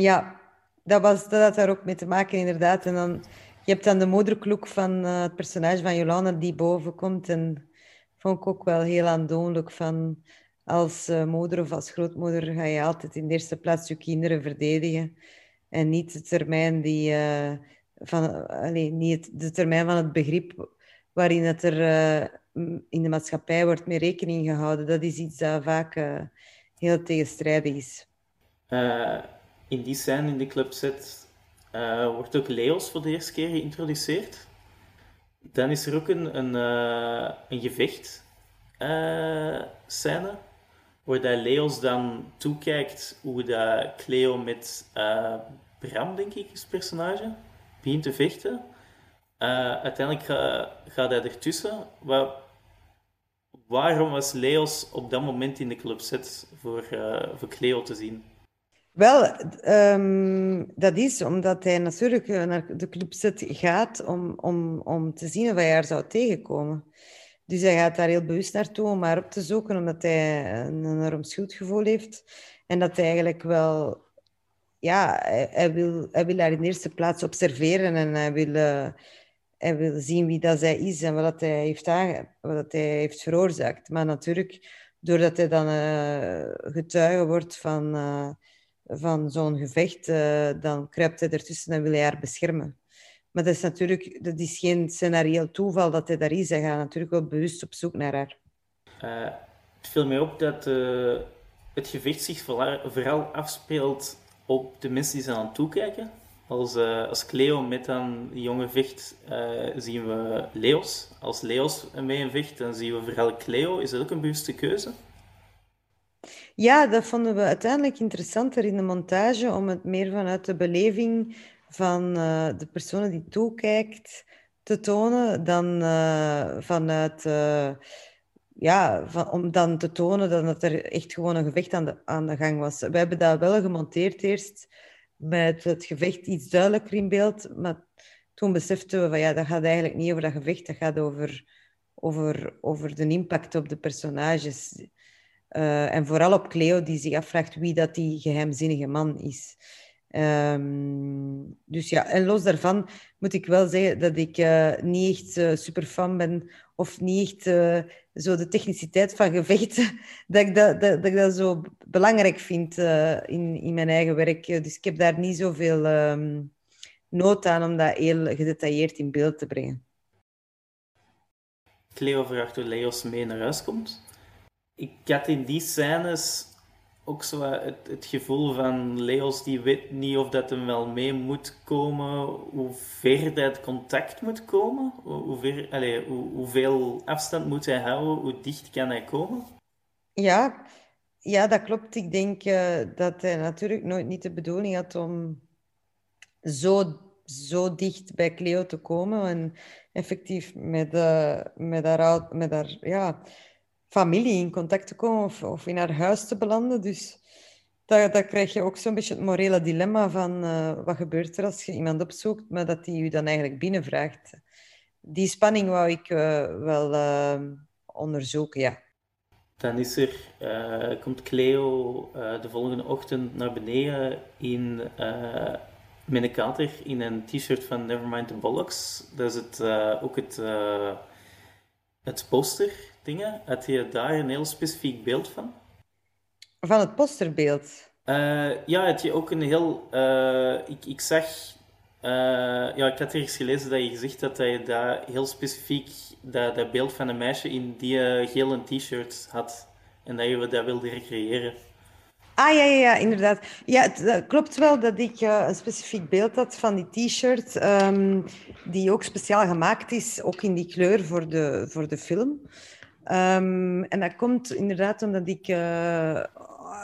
Ja, dat, was, dat had daar ook mee te maken, inderdaad. En dan, je hebt dan de moederkloek van uh, het personage van Jolanda die boven komt. En vond ik ook wel heel aandoenlijk van... Als uh, moeder of als grootmoeder ga je altijd in de eerste plaats je kinderen verdedigen. En niet de termijn, die, uh, van, allez, niet de termijn van het begrip waarin het er in de maatschappij wordt mee rekening gehouden. Dat is iets dat vaak heel tegenstrijdig is in die scène in de club zit, uh, wordt ook Leos voor de eerste keer geïntroduceerd. Dan is er ook een, een, uh, een gevecht uh, scène, waar dat Leos dan toekijkt hoe dat Cleo met Bram, denk ik, is personage, begint te vechten. uiteindelijk gaat hij ertussen. Waar, waarom was Leos op dat moment in de club set voor, voor Cleo te zien? Wel, um, dat is omdat hij natuurlijk naar de clubset gaat om, om, om te zien of hij haar zou tegenkomen. Dus hij gaat daar heel bewust naartoe om haar op te zoeken, omdat hij een enorm schuldgevoel heeft. En dat hij eigenlijk wel... Ja, hij, wil, hij wil haar in de eerste plaats observeren en hij wil, uh, hij wil zien wie dat zij is en wat hij heeft, wat hij heeft veroorzaakt. Maar natuurlijk, doordat hij dan uh, getuige wordt van... van zo'n gevecht, uh, dan kruipt hij ertussen en wil hij haar beschermen. Maar dat is natuurlijk dat is geen scenario toeval dat hij daar is. Hij gaat natuurlijk wel bewust op zoek naar haar. Uh, het viel mij op dat uh, het gevecht zich vooral afspeelt op de mensen die zijn aan het toekijken. Als, als Cleo met een jonge vecht, zien we Leos. Als Leos met een vecht, dan zien we vooral Cleo. Is dat ook een bewuste keuze? Ja, dat vonden we uiteindelijk interessanter in de montage, om het meer vanuit de beleving van uh, de persoon die toekijkt te tonen, dan uh, vanuit... Uh, ja, om dan te tonen dat er echt gewoon een gevecht aan de, aan de gang was. We hebben dat wel gemonteerd eerst, met het gevecht iets duidelijker in beeld, maar toen beseften we van ja, dat gaat eigenlijk niet over dat gevecht, dat gaat over, over, over de impact op de personages en vooral op Cleo, die zich afvraagt wie dat die geheimzinnige man is. Ehm, dus ja, en los daarvan moet ik wel zeggen dat ik uh, niet echt uh, super fan ben of niet echt zo de techniciteit van gevechten, dat ik dat, dat, dat zo belangrijk vind in, in mijn eigen werk. Dus ik heb daar niet zoveel um, nood aan om dat heel gedetailleerd in beeld te brengen. Cleo vraagt hoe Leos mee naar huis komt. Ik had in die scènes ook zo het, het, gevoel van Leos die weet niet of dat hem wel mee moet komen, hoe ver dat contact moet komen, hoe, ver, allez, hoe, hoeveel afstand moet hij houden, hoe dicht kan hij komen? Ja, ja dat klopt. Ik denk uh, dat hij natuurlijk nooit niet de bedoeling had om zo, zo dicht bij Cleo te komen en effectief met, uh, met haar, met haar ja, familie in contact te komen of, in haar huis te belanden. Dus dat krijg je ook zo'n beetje het morele dilemma van uh, wat gebeurt er als je iemand opzoekt, maar dat die je dan eigenlijk binnenvraagt. Die spanning wou ik uh, wel uh, onderzoeken, ja. Dan is er, komt Cleo de volgende ochtend naar beneden in, met een kater in een t-shirt van Nevermind the Bollocks. Dat is het, ook het, het poster dingen. Had je daar een heel specifiek beeld van? Van het posterbeeld? Uh, ja, had je ook een heel... Uh, ik, ik zag... Uh, ja, ik had ergens gelezen dat je gezegd had dat je daar heel specifiek dat, dat beeld van een meisje in die gele t-shirt had. En dat je dat wilde recreëren. Ah, ja, ja, ja, inderdaad. Ja, het klopt wel dat ik een specifiek beeld had van die t-shirt, um, die ook speciaal gemaakt is, ook in die kleur voor de, voor de film. Um, en dat komt inderdaad omdat ik uh,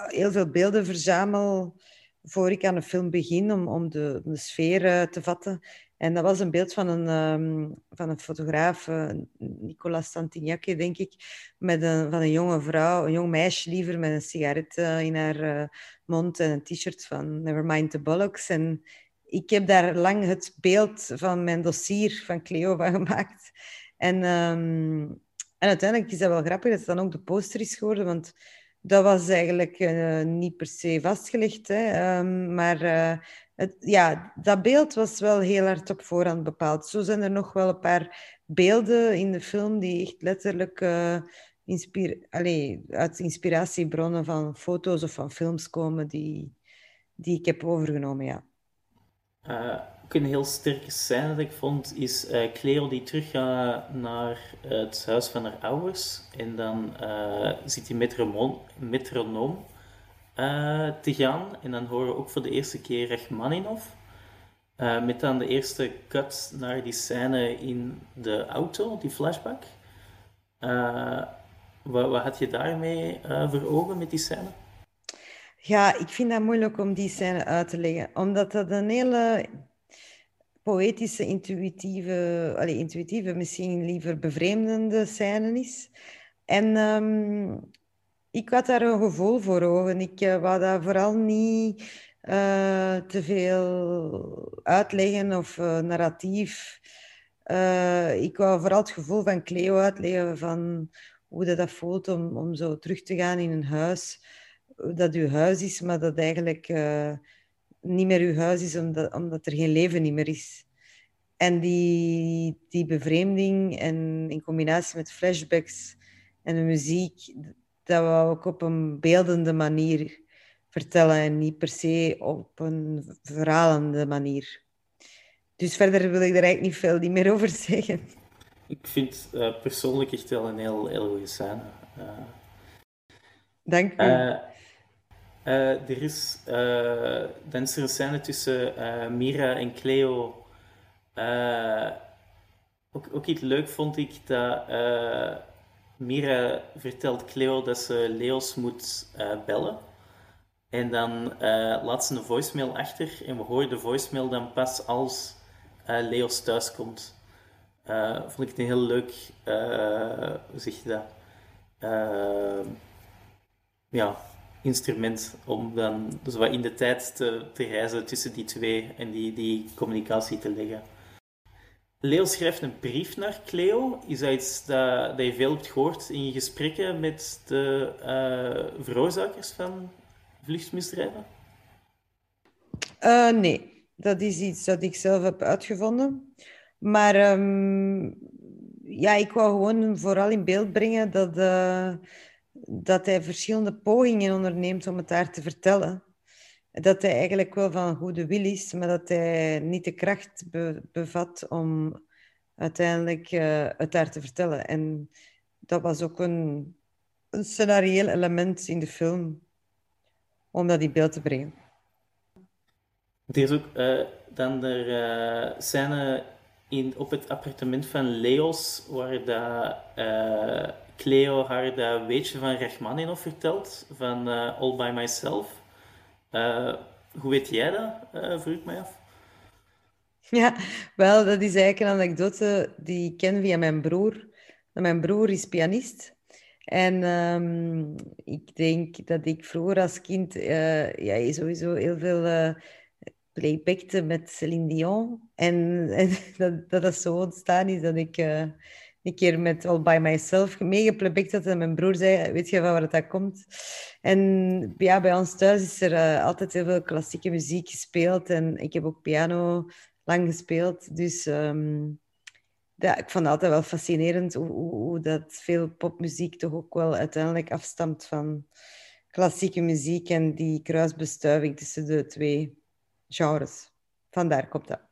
heel veel beelden verzamel voor ik aan een film begin, om, om de, sfeer uh, te vatten. En dat was een beeld van een, um, van een fotograaf, uh, Nicolas Santignac, denk ik, met een, van een jonge vrouw, een jong meisje liever, met een sigaret in haar mond en een t-shirt van Nevermind the Bollocks. En ik heb daar lang het beeld van mijn dossier van Cleo van gemaakt. En um, en uiteindelijk is dat wel grappig dat het dan ook de poster is geworden, want dat was eigenlijk uh, niet per se vastgelegd. Hè. Um, maar uh, het, ja, dat beeld was wel heel hard op voorhand bepaald. Zo zijn er nog wel een paar beelden in de film die echt letterlijk uh, inspir Allee, uit inspiratiebronnen van foto's of van films komen die, die ik heb overgenomen. Ja ook een heel sterke scène dat ik vond, is uh, Cleo die teruggaat naar het huis van haar ouders. En dan uh, ziet hij metronoom, metronoom uh, te gaan. En dan horen we ook voor de eerste keer Rachmaninov. met dan de eerste cut naar die scène in de auto, die flashback. wat, wat had je daarmee voor ogen met die scène? Ja, ik vind dat moeilijk om die scène uit te leggen, omdat dat een hele poëtische, intuïtieve, intuïtieve, misschien liever bevreemdende scène is. En um, ik had daar een gevoel voor ogen. Ik uh, wou dat vooral niet uh, te veel uitleggen of uh, narratief. ik wou vooral het gevoel van Cleo uitleggen van hoe dat, dat voelt om, om zo terug te gaan in een huis. Dat uw huis is, maar dat eigenlijk niet meer uw huis is omdat, omdat er geen leven niet meer is. En die, die bevreemding en in combinatie met flashbacks en de muziek, dat we ook op een beeldende manier vertellen en niet per se op een verhalende manier. Dus verder wil ik er eigenlijk niet veel meer over zeggen. Ik vind uh, persoonlijk echt wel een heel, heel goede scène. Uh, Dank u. Uh, uh, er is, uh, dan is er een scène tussen uh, Mira en Cleo. ook, ook iets leuk vond ik dat Mira vertelt Cleo dat ze Leos moet bellen. En dan laat ze een voicemail achter en we horen de voicemail dan pas als Leos thuiskomt. vond ik het een heel leuk, hoe zeg je dat? ja, instrument om dan dus wat in de tijd te, te reizen tussen die twee en die, die communicatie te leggen. Leo schrijft een brief naar Cleo. Is dat iets dat, je veel hebt gehoord in je gesprekken met de uh, veroorzakers van vluchtmisdrijven? Uh, nee, dat is iets dat ik zelf heb uitgevonden. Maar um, ja, ik wou gewoon vooral in beeld brengen dat, uh, dat hij verschillende pogingen onderneemt om het daar te vertellen. Dat hij eigenlijk wel van goede wil is, maar dat hij niet de kracht bevat om uiteindelijk uh, het daar te vertellen. En dat was ook een, een scenarieel element in de film, om dat in beeld te brengen. Er is ook uh, dan de uh, scène in, op het appartement van Leos, waar dat, Cleo haar dat weetje van Rachmaninoff vertelt, van uh, All By Myself. Uh, hoe weet jij dat, vroeg ik mij af. Ja, wel, dat is eigenlijk een anekdote die ik ken via mijn broer. Mijn broer is pianist. En um, ik denk dat ik vroeger als kind ja, sowieso heel veel playbackte met Celine Dion. En, dat, dat is zo ontstaan is dat ik uh, een keer met All By Myself meegeplaybacked had. En mijn broer zei, weet je van waar dat komt? En ja, bij ons thuis is er uh, altijd heel veel klassieke muziek gespeeld. En ik heb ook piano lang gespeeld. Dus ja, ik vond het altijd wel fascinerend hoe, hoe, hoe, dat veel popmuziek toch ook wel uiteindelijk afstamt van klassieke muziek en die kruisbestuiving tussen de twee genres. Vandaar komt dat.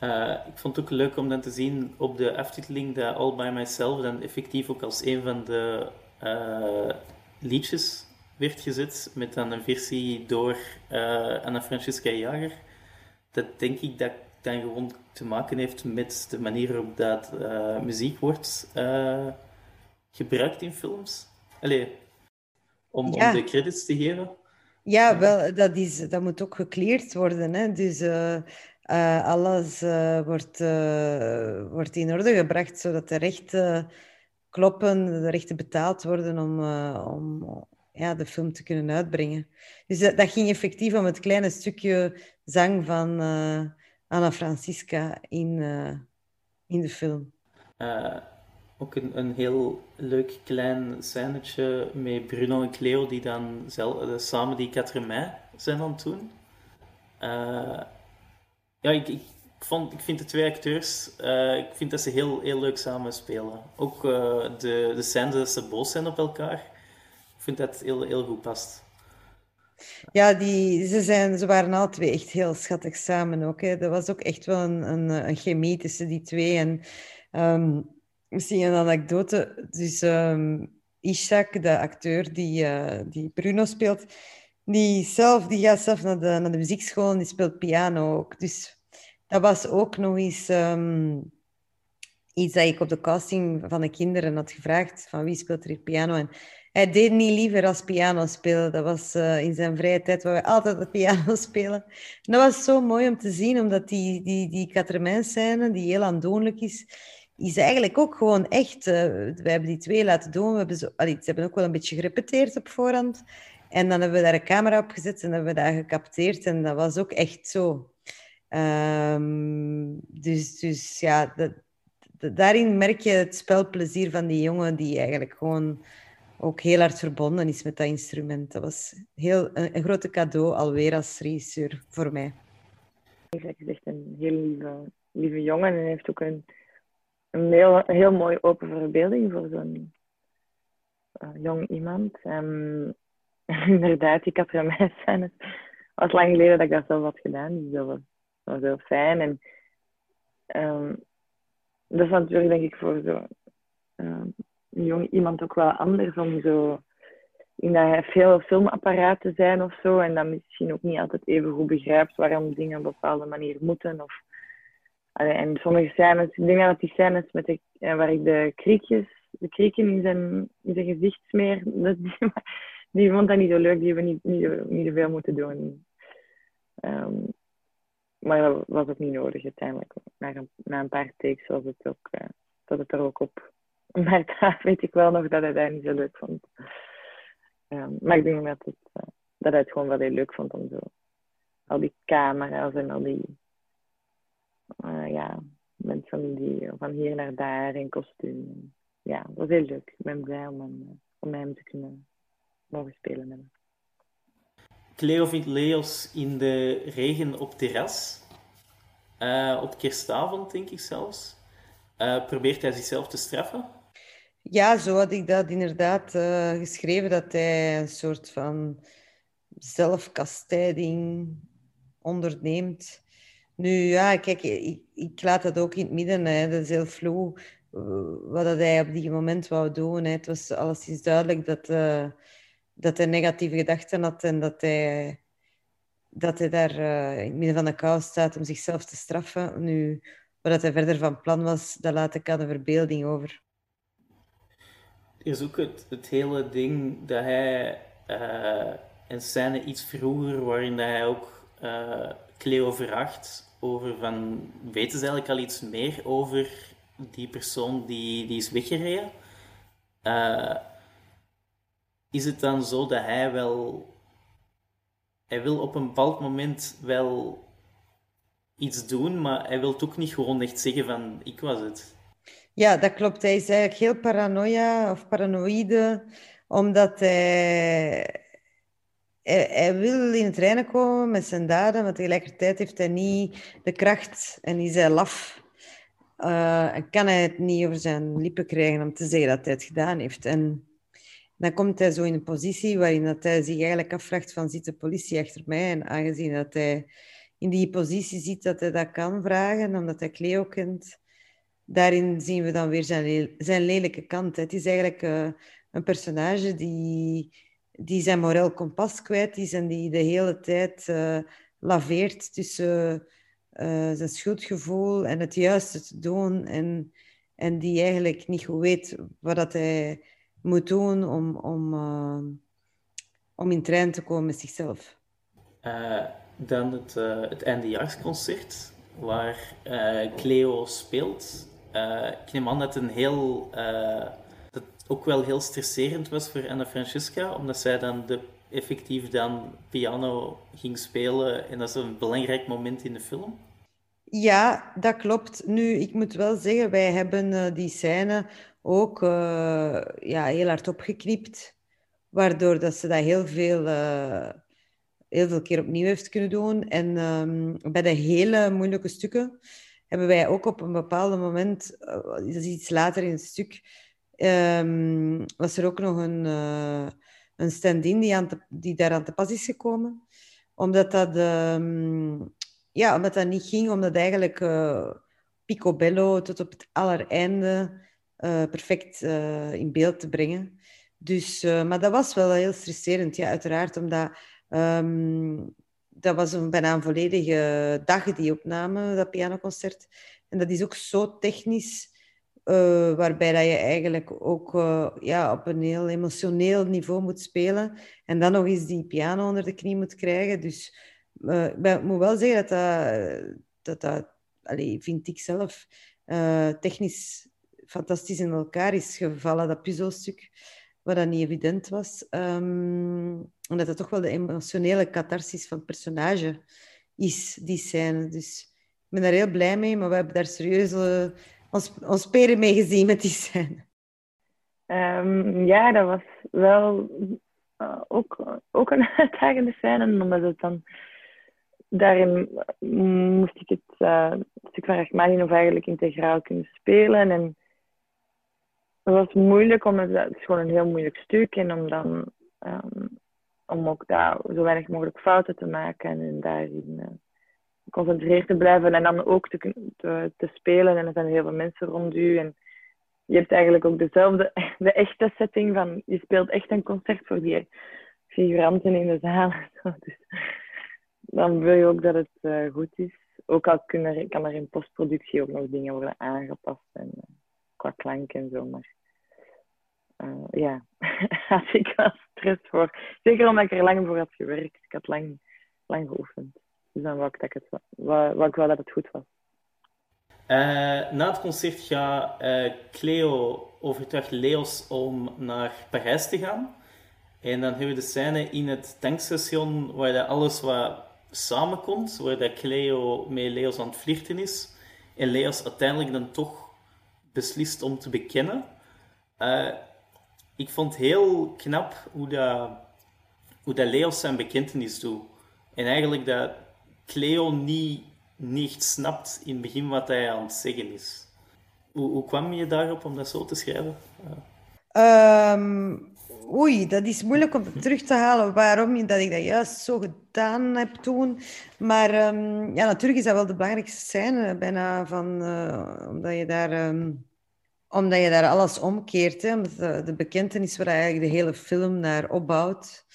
Uh, ik vond het ook leuk om dan te zien op de aftiteling dat All By Myself dan effectief ook als een van de uh, liedjes werd gezet, met dan een versie door uh, Anna Francisca Jager. Dat denk ik dat dan gewoon te maken heeft met de manier waarop dat muziek wordt gebruikt in films. Allee, om, om de credits te geven. Ja, wel, dat, is, dat moet ook gekleerd worden. Hè? Dus uh, uh, alles uh, wordt, wordt in orde gebracht, zodat de rechten kloppen, de rechten betaald worden om, om ja, de film te kunnen uitbrengen. Dus dat, ging effectief om het kleine stukje zang van Anna Francisca in, in de film ook een, een heel leuk klein scènetje met Bruno en Cleo die dan zelf, samen die 4 mei zijn aan het doen. Ja, ik, ik, vond, ik vind de twee acteurs, uh, ik vind dat ze heel, heel leuk samen spelen. Ook de, de scène dat ze boos zijn op elkaar, ik vind dat heel, heel goed past. Ja, die, ze, zijn, ze waren alle twee echt heel schattig samen ook. Hè. Er was ook echt wel een, een, een chemie tussen die twee. En um, Misschien een anekdote. Dus um, de acteur die, uh, die Bruno speelt, die, zelf, die gaat zelf naar de, naar de muziekschool en die speelt piano ook. Dus dat was ook nog eens um, iets dat ik op de casting van de kinderen had gevraagd. Van wie speelt er piano? En hij deed niet liever als piano spelen. Dat was uh, in zijn vrije tijd waar we altijd de piano spelen. En dat was zo mooi om te zien, omdat die, die, die scène die heel aandoenlijk is, is eigenlijk ook gewoon echt... Uh, we hebben die twee laten doen. We hebben zo, ze hebben ook wel een beetje gerepeteerd op voorhand. En dan hebben we daar een camera op gezet en hebben we dat gecapteerd. En dat was ook echt zo. Um, dus, dus ja, dat, dat, daarin merk je het spelplezier van die jongen die eigenlijk gewoon ook heel hard verbonden is met dat instrument. Dat was heel, een, een grote cadeau alweer als regisseur voor mij. Hij is echt een heel lieve, lieve jongen en heeft ook een een heel, heel mooi open verbeelding voor zo'n uh, jong iemand. Um, inderdaad, die Het was lang geleden dat ik dat zelf had gedaan, dus dat was, was heel fijn. En um, dat is natuurlijk, denk ik, voor zo een jong iemand ook wel anders om zo in dat hij veel filmapparaten zijn of zo en dat misschien ook niet altijd even goed begrijpt waarom dingen op een bepaalde manier moeten of en sommige scènes, ik denk dat die scènes met de, eh, waar ik de kriekjes, de krieken in zijn, in zijn gezicht smeer, dat, die, die vond dat niet zo leuk, die hebben niet, niet, niet veel moeten doen. Um, maar was ook niet nodig uiteindelijk. Na een, na een paar takes was het ook, uh, dat het er ook op. Maar daar weet ik wel nog dat hij dat niet zo leuk vond. Um, maar ik denk dat, het, uh, dat hij het gewoon wel heel leuk vond om zo al die camera's en al die uh, ja, van, die, van hier naar daar in kostuum. Ja, dat was heel leuk. Ik ben blij om, hem, om hem te kunnen mogen spelen. Hebben. Cleo Leos in de regen op terras. Uh, op kerstavond, denk ik zelfs. Uh, probeert hij zichzelf te straffen? Ja, zo had ik dat inderdaad uh, geschreven, dat hij een soort van zelfkastijding onderneemt. Nu ja, kijk, ik, ik laat dat ook in het midden. Hè. Dat is heel vloe wat dat hij op die moment wou doen. Hè. Het was alleszins duidelijk dat, dat hij negatieve gedachten had en dat hij, dat hij daar uh, in het midden van de kou staat om zichzelf te straffen. Nu, wat hij verder van plan was, dat laat ik aan de verbeelding over. Er is ook het, hele ding dat hij uh, een scène iets vroeger, waarin dat hij ook Cleo vraagt over van, weten ze eigenlijk al iets meer over die persoon die, die is weggereden? Uh, is het dan zo dat hij wel, hij wil op een bepaald moment wel iets doen, maar hij wil ook niet gewoon echt zeggen van, ik was het. Ja, dat klopt. Hij is eigenlijk heel paranoia of paranoïde, omdat hij hij, wil in het reinen komen met zijn daden, maar tegelijkertijd heeft hij niet de kracht en is hij laf. Uh, kan hij het niet over zijn lippen krijgen om te zeggen dat hij het gedaan heeft. En dan komt hij zo in een positie waarin dat hij zich eigenlijk afvraagt van zit de politie achter mij? En aangezien dat hij in die positie ziet dat hij dat kan vragen, omdat hij Cleo kent, daarin zien we dan weer zijn, zijn lelijke kant. Het is eigenlijk uh, een personage die die zijn moreel kompas kwijt is en die de hele tijd uh, laveert tussen uh, zijn schuldgevoel en het juiste te doen. En, en die eigenlijk niet goed weet wat dat hij moet doen om, om, uh, om in trein te komen met zichzelf. dan het, het eindejaarsconcert, waar Cleo speelt. ik neem aan dat het een heel ook wel heel stresserend was voor Anna Francesca, omdat zij dan de, effectief dan piano ging spelen en dat is een belangrijk moment in de film. Ja, dat klopt. Nu, ik moet wel zeggen, wij hebben uh, die scène ook uh, ja, heel hard opgeknipt, waardoor dat ze dat heel veel, uh, heel veel keer opnieuw heeft kunnen doen. En um, bij de hele moeilijke stukken hebben wij ook op een bepaald moment, dat is iets later in het stuk, um, was er ook nog een, een stand-in die, aan die daar aan te pas is gekomen. Omdat dat, um, ja, omdat dat niet ging, omdat eigenlijk uh, picobello tot op het allereinde uh, perfect in beeld te brengen. Dus, maar dat was wel heel stresserend, ja, uiteraard, omdat um, dat was een, bijna een volledige dag, die opname, dat pianoconcert. En dat is ook zo technisch waarbij dat je eigenlijk ook ja, op een heel emotioneel niveau moet spelen. En dan nog eens die piano onder de knie moet krijgen. Dus uh, ik moet wel zeggen dat dat, dat, dat vind ik zelf, technisch fantastisch in elkaar is gevallen, dat puzzelstuk. Wat dat niet evident was. Um, omdat het toch wel de emotionele catharsis van het personage is, die scène. Dus ik ben daar heel blij mee, maar we hebben daar serieus ons, ons peren mee gezien met die scène? Um, ja, dat was wel uh, ook, ook een uitdagende scène, omdat het dan daarin moest ik het uh, stuk van Rachmaninoff eigenlijk integraal kunnen spelen. En het was moeilijk, omdat het is gewoon een heel moeilijk stuk en om dan um, om ook daar zo weinig mogelijk fouten te maken en daarin uh, geconcentreerd te blijven en dan ook te, te, te, spelen. En er zijn heel veel mensen rond u. En je hebt eigenlijk ook dezelfde, de echte setting van je speelt echt een concert voor die figuranten in de zaal. Dus dan wil je ook dat het uh, goed is. Ook al kan er in postproductie ook nog dingen worden aangepast en, uh, qua klank en zo. Maar uh, ja, had ik wel stress voor. Zeker omdat ik er lang voor had gewerkt. Ik had lang, lang geoefend. Dus dan wou ik, dat het, wou, ik wel dat het goed was. Na het concert gaat Cleo overtuigt Leos om naar Parijs te gaan. En dan hebben we de scène in het tankstation waar alles wat samenkomt, waar dat Cleo met Leos aan het flirten is. En Leos uiteindelijk dan toch beslist om te bekennen. Uh, ik vond heel knap hoe dat, hoe dat Leos zijn bekentenis doet. En eigenlijk dat Cleo niet, niet snapt in het begin wat hij aan het zeggen is. Hoe, kwam je daarop om dat zo te schrijven? Uh, oei, dat is moeilijk om terug te halen waarom dat ik dat juist zo gedaan heb toen. Maar um, ja, natuurlijk is dat wel de belangrijkste scène bijna van, uh, omdat je daar... Um, omdat je daar alles omkeert. Hè? Omdat de, bekentenis waar eigenlijk de hele film naar opbouwt.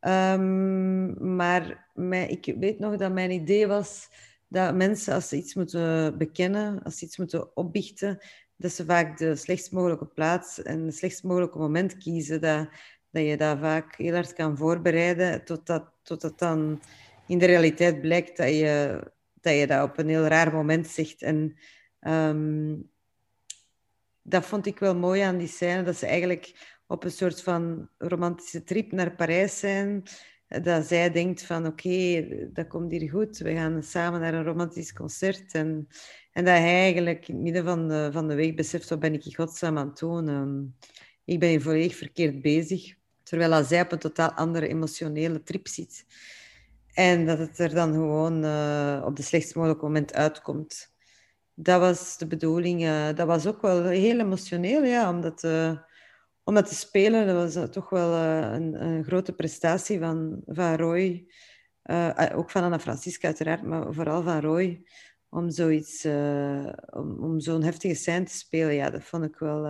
Um, maar ik weet nog dat mijn idee was dat mensen, als ze iets moeten bekennen, als ze iets moeten opbiechten, dat ze vaak de slechtst mogelijke plaats en het slechtst mogelijke moment kiezen. Dat, dat je dat vaak heel hard kan voorbereiden, totdat, totdat dan in de realiteit blijkt dat je dat, je dat op een heel raar moment zegt. En um, dat vond ik wel mooi aan die scène, dat ze eigenlijk op een soort van romantische trip naar Parijs zijn. Dat zij denkt van oké, dat komt hier goed. We gaan samen naar een romantisch concert. En, en dat hij eigenlijk in het midden van de, van de weg beseft, wat ben ik in godsnaam aan het doen? Um, ik ben hier volledig verkeerd bezig. Terwijl zij op een totaal andere emotionele trip zit. En dat het er dan gewoon uh, op de slechtst mogelijke moment uitkomt dat was de bedoeling. Uh, dat was ook wel heel emotioneel, ja, omdat, uh, om dat te spelen. Dat was uh, toch wel een, een, grote prestatie van, van Roy. ook van Anna Francisca uiteraard, maar vooral van Roy. Om, zoiets, om, zo'n heftige scène te spelen, ja, dat vond ik wel,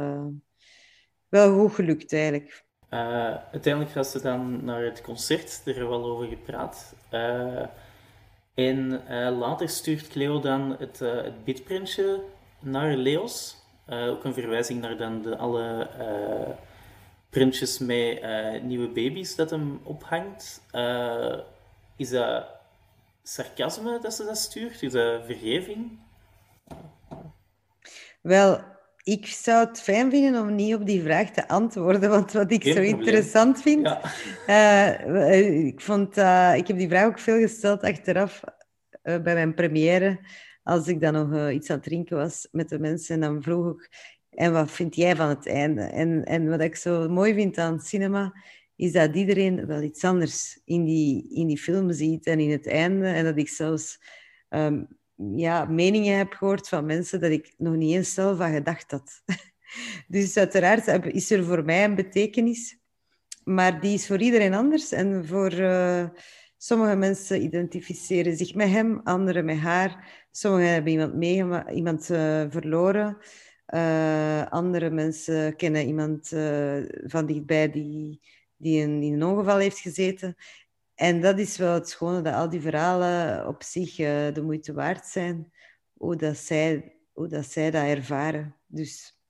wel goed gelukt eigenlijk. uiteindelijk gaan ze dan naar het concert, er wel over gepraat. En later stuurt Cleo dan het, het bitprintje naar Leos. Uh, ook een verwijzing naar dan de, alle printjes met nieuwe baby's dat hem ophangt. is dat sarcasme dat ze dat stuurt? Is dat vergeving? Wel, ik zou het fijn vinden om niet op die vraag te antwoorden, want wat ik zo interessant vind... Ja. Uh, ik, vond, uh, ik heb die vraag ook veel gesteld achteraf uh, bij mijn première, als ik dan nog iets aan het drinken was met de mensen. En dan vroeg ik, en wat vind jij van het einde? En, en wat ik zo mooi vind aan cinema, is dat iedereen wel iets anders in die, in die film ziet en in het einde. En dat ik zelfs... Um, ja, meningen heb gehoord van mensen dat ik nog niet eens zelf aan gedacht had. Dus uiteraard is er voor mij een betekenis, maar die is voor iedereen anders. En voor uh, sommige mensen identificeren zich met hem, anderen met haar. Sommigen hebben iemand, iemand uh, verloren. Uh, andere mensen kennen iemand van dichtbij die, die, in, een ongeval heeft gezeten. En dat is wel het schone, dat al die verhalen op zich de moeite waard zijn, hoe dat, zij, hoe dat zij dat ervaren. Dus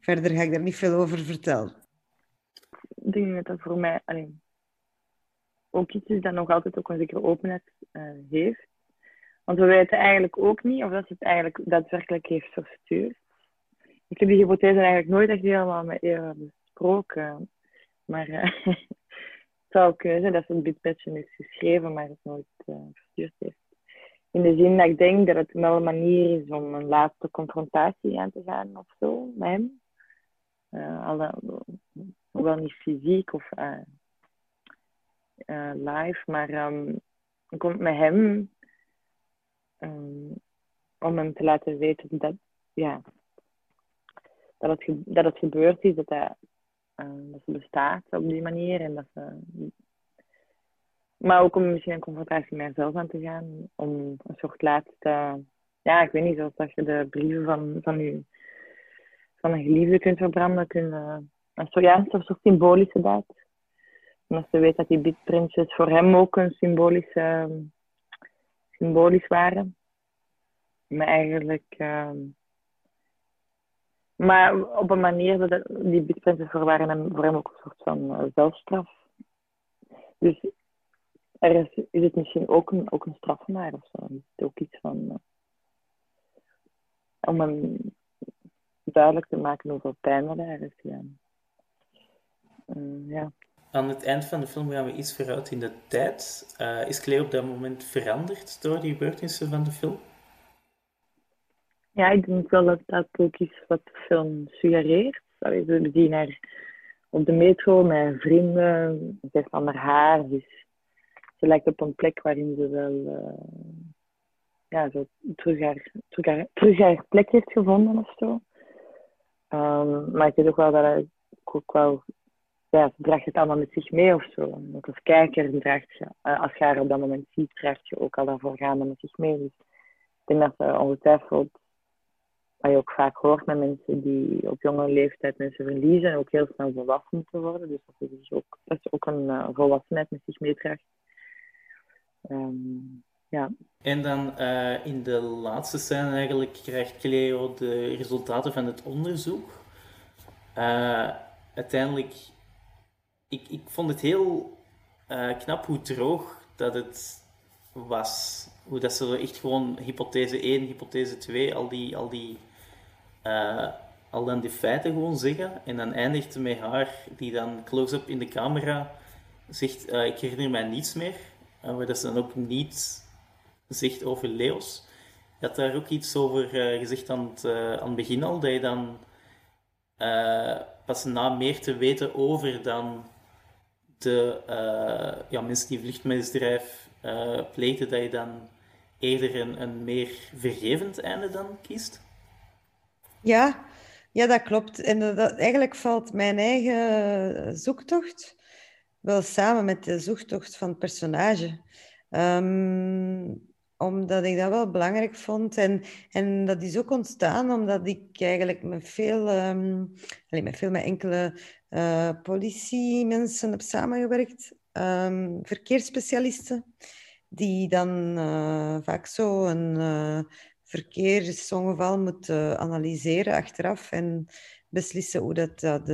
verder ga ik daar niet veel over vertellen. Ik denk dat dat voor mij alleen, ook iets is dat nog altijd ook een zekere openheid uh, heeft. Want we weten eigenlijk ook niet of dat ze het eigenlijk daadwerkelijk heeft verstuurd. Ik heb die hypothese eigenlijk nooit echt helemaal met Eva besproken. Maar uh, zou kunnen zijn dat ze een bitpatch heeft geschreven, maar het nooit uh, verstuurd heeft. In de zin dat ik denk dat het wel een manier is om een laatste confrontatie aan te gaan of zo met hem. Uh, alle, wel niet fysiek of uh, live, maar um, komt met hem um, om hem te laten weten dat, ja, dat, het, dat het gebeurd is, dat hij uh, dat ze bestaat op die manier. En dat ze, maar ook om misschien een confrontatie met haarzelf aan te gaan. Om een soort laatste... Ja, ik weet niet, zoals dat je de brieven van, van, je, van een geliefde kunt verbranden. Kunnen, een soort, ja, een soort symbolische daad. Omdat ze weet dat die bitprintjes voor hem ook een symbolische, symbolisch waren. Maar eigenlijk... Uh, maar op een manier dat die bitcoins voor waren hem, voor hem ook een soort van uh, zelfstraf. Dus er is, het misschien ook een, ook een of zo. Is ook iets van. Uh, om hem duidelijk te maken hoeveel pijn er is. Ja. Ja. Aan het eind van de film gaan we iets vooruit in de tijd. is Cleo op dat moment veranderd door die gebeurtenissen van de film? Ja, ik denk wel dat dat ook is wat de film suggereert. We zien haar op de metro met vrienden. Ze haar. Dus ze lijkt op een plek waarin ze wel uh, ja, zo terug, haar, terug, terug plek heeft gevonden of zo. Um, maar ik weet ook wel dat hij ook wel ja, draagt het allemaal met zich mee of zo. Als kijker draagt je, eh, als je haar op dat moment ziet, draagt je ook al daarvoor gaande met zich mee. Dus ik denk dat ze ongetwijfeld, wat je ook vaak hoort met mensen die op jonge leeftijd mensen verliezen, ook heel snel volwassen moeten worden. Dus dat is dus ook, dat ook een uh, volwassenheid met zich meedraagt. Um, ja. En dan uh, in de laatste scène eigenlijk krijgt Cleo de resultaten van het onderzoek. Uiteindelijk ik, ik vond het heel uh, knap hoe droog dat het was. Hoe dat ze echt gewoon hypothese 1, hypothese 2, al die, al die, uh, al dan die feiten gewoon zeggen. En dan eindigt met haar, die dan close-up in de camera zegt, uh, ik herinner mij niets meer. maar dat ze dan ook niets zegt over Leos. Je had daar ook iets over gezegd aan het, aan het begin al, dat je dan pas na meer te weten over dan de uh, ja, mensen die vluchtmisdrijf uh, dat je dan eerder een, een meer vergevend einde dan kiest? Ja, ja dat klopt. En dat, eigenlijk valt mijn eigen zoektocht wel samen met de zoektocht van het personage. Um, omdat ik dat wel belangrijk vond. En, en dat is ook ontstaan omdat ik eigenlijk met veel, um, met veel met enkele uh, politiemensen heb samengewerkt, um, verkeersspecialisten, die dan uh, vaak zo een uh, verkeersongeval moeten analyseren achteraf en beslissen hoe dat, dat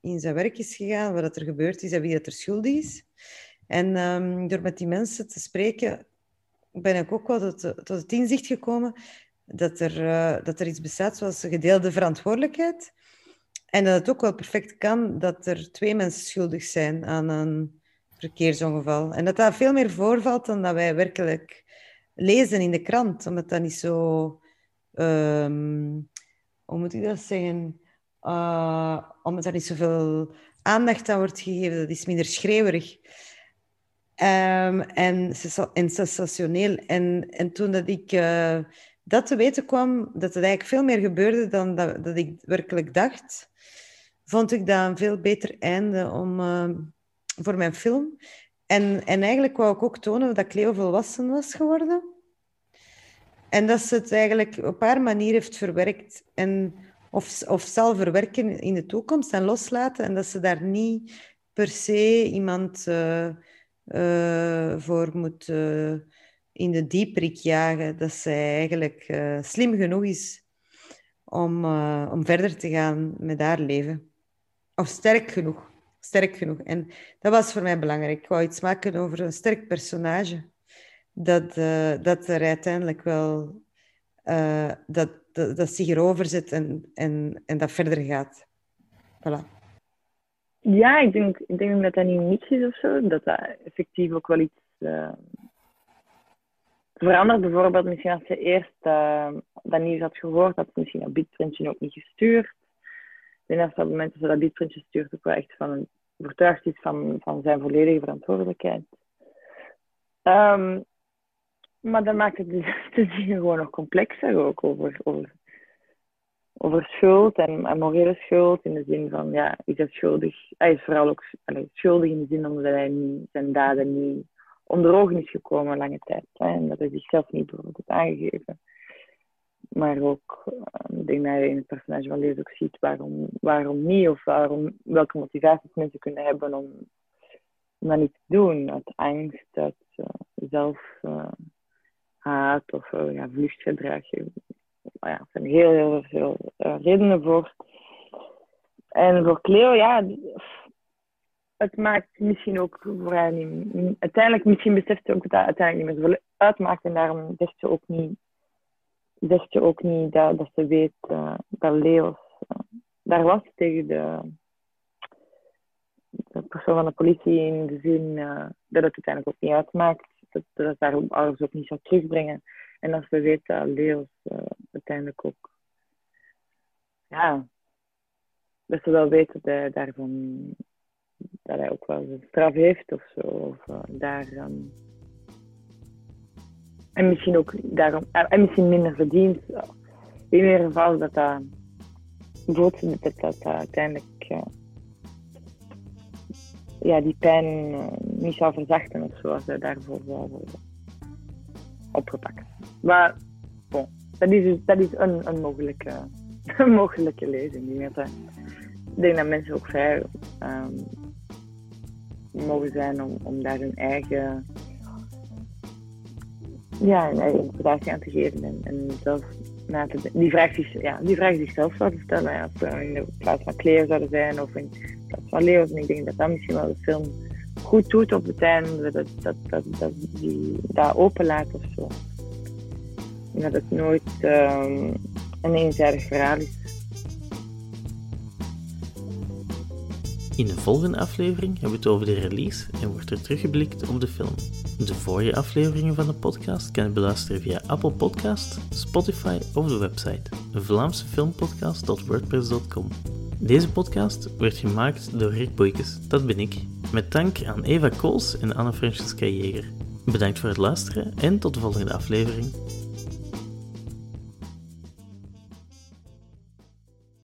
in zijn werk is gegaan, wat er gebeurd is en wie dat er schuldig is. En um, door met die mensen te spreken, ben ik ook wel tot, tot het inzicht gekomen dat er, dat er iets bestaat zoals gedeelde verantwoordelijkheid. En dat het ook wel perfect kan dat er twee mensen schuldig zijn aan een verkeersongeval. En dat dat veel meer voorvalt dan dat wij werkelijk lezen in de krant. Omdat dat niet zo... Um, hoe moet ik dat zeggen? Uh, omdat er niet zoveel aandacht aan wordt gegeven. Dat is minder schreeuwerig. Um, en, en sensationeel. En, en toen dat ik uh, dat te weten kwam, dat het eigenlijk veel meer gebeurde dan dat, dat ik werkelijk dacht, vond ik dat een veel beter einde om, uh, voor mijn film. En, en eigenlijk wou ik ook tonen dat Cleo volwassen was geworden. En dat ze het eigenlijk op haar manier heeft verwerkt. En of, of zal verwerken in de toekomst en loslaten. En dat ze daar niet per se iemand uh, voor moet in de dieprik jagen. Dat zij eigenlijk slim genoeg is om, om verder te gaan met haar leven. Of sterk genoeg. Sterk genoeg. En dat was voor mij belangrijk. Ik wou iets maken over een sterk personage. Dat, dat er uiteindelijk wel... Dat, dat, dat, zich erover zet en, en, en dat verder gaat. Voilà. Ja, ik denk, ik denk dat dat niet niets is of zo. Dat dat effectief ook wel iets uh, verandert. Bijvoorbeeld, misschien als je eerst uh, dat nieuws had gehoord, had je misschien een bitprintje ook niet gestuurd denk dat op het moment dat ze dat biedprintje stuurt ook wel echt van overtuigd is van, van zijn volledige verantwoordelijkheid. Um, maar dat maakt het dus te zien gewoon nog complexer ook over, over, over schuld en, en, morele schuld. In de zin van, ja, is hij schuldig? Hij is vooral ook schuldig in de zin omdat hij niet, zijn daden niet onder ogen is gekomen lange tijd. Hè, en dat hij zichzelf niet bijvoorbeeld heeft aangegeven. Maar ook, ehm, ik denk dat je in het personage van Lees ook ziet waarom, waarom niet of waarom, welke motivaties mensen kunnen hebben om, om dat niet te doen. Uit angst, uit uh, zelfhaat uh, of ja, vluchtgedrag. Ja, er zijn heel, heel veel uh, redenen voor. En voor Cleo, ja, het maakt misschien ook voor haar niet... Uiteindelijk, misschien beseft ze ook dat het uiteindelijk niet meer uitmaakt en daarom zegt ze ook niet zegt je ook niet dat, dat ze weet uh, dat Leos uh, daar was tegen de, persoon van de politie in de zin dat het uiteindelijk ook niet uitmaakt. Dat, dat daar ouders ook niet zou terugbrengen. En als we weten dat Leo's uh, uiteindelijk ook, ja, dat ze wel weten daarvan, dat hij ook wel een straf heeft of zo. Of uh, daar, en misschien ook daarom, en misschien minder verdient. In ieder geval dat dat, dat, dat, dat uiteindelijk ja, die pijn niet zou verzachten of zoals hij daarvoor zou worden opgepakt. Maar dat is, dus, dat is een, mogelijke, mogelijke lezing. Ik denk dat mensen ook vrij um, mogen zijn om, daar hun eigen, ja, interpretatie aan te geven. En, en zelf na te, die, vraag ja, die vraag zichzelf zouden stellen. Als we in de plaats van Cleo zouden zijn of in plaats van Leo's. En ik denk dat dat misschien wel de film goed doet op het einde. Dat, dat, dat, dat die daar openlaat of zo. Dat het nooit um, een eenzijdig verhaal is. In de volgende aflevering hebben we het over de release en wordt er teruggeblikt op de film. De vorige afleveringen van de podcast kan je beluisteren via Apple Podcast, Spotify of de website vlaamsefilmpodcast.wordpress.com. Deze podcast werd gemaakt door Rick Boykes, dat ben ik, met dank aan Eva Kools en Anne-Francesca Jeger. Bedankt voor het luisteren en tot de volgende aflevering.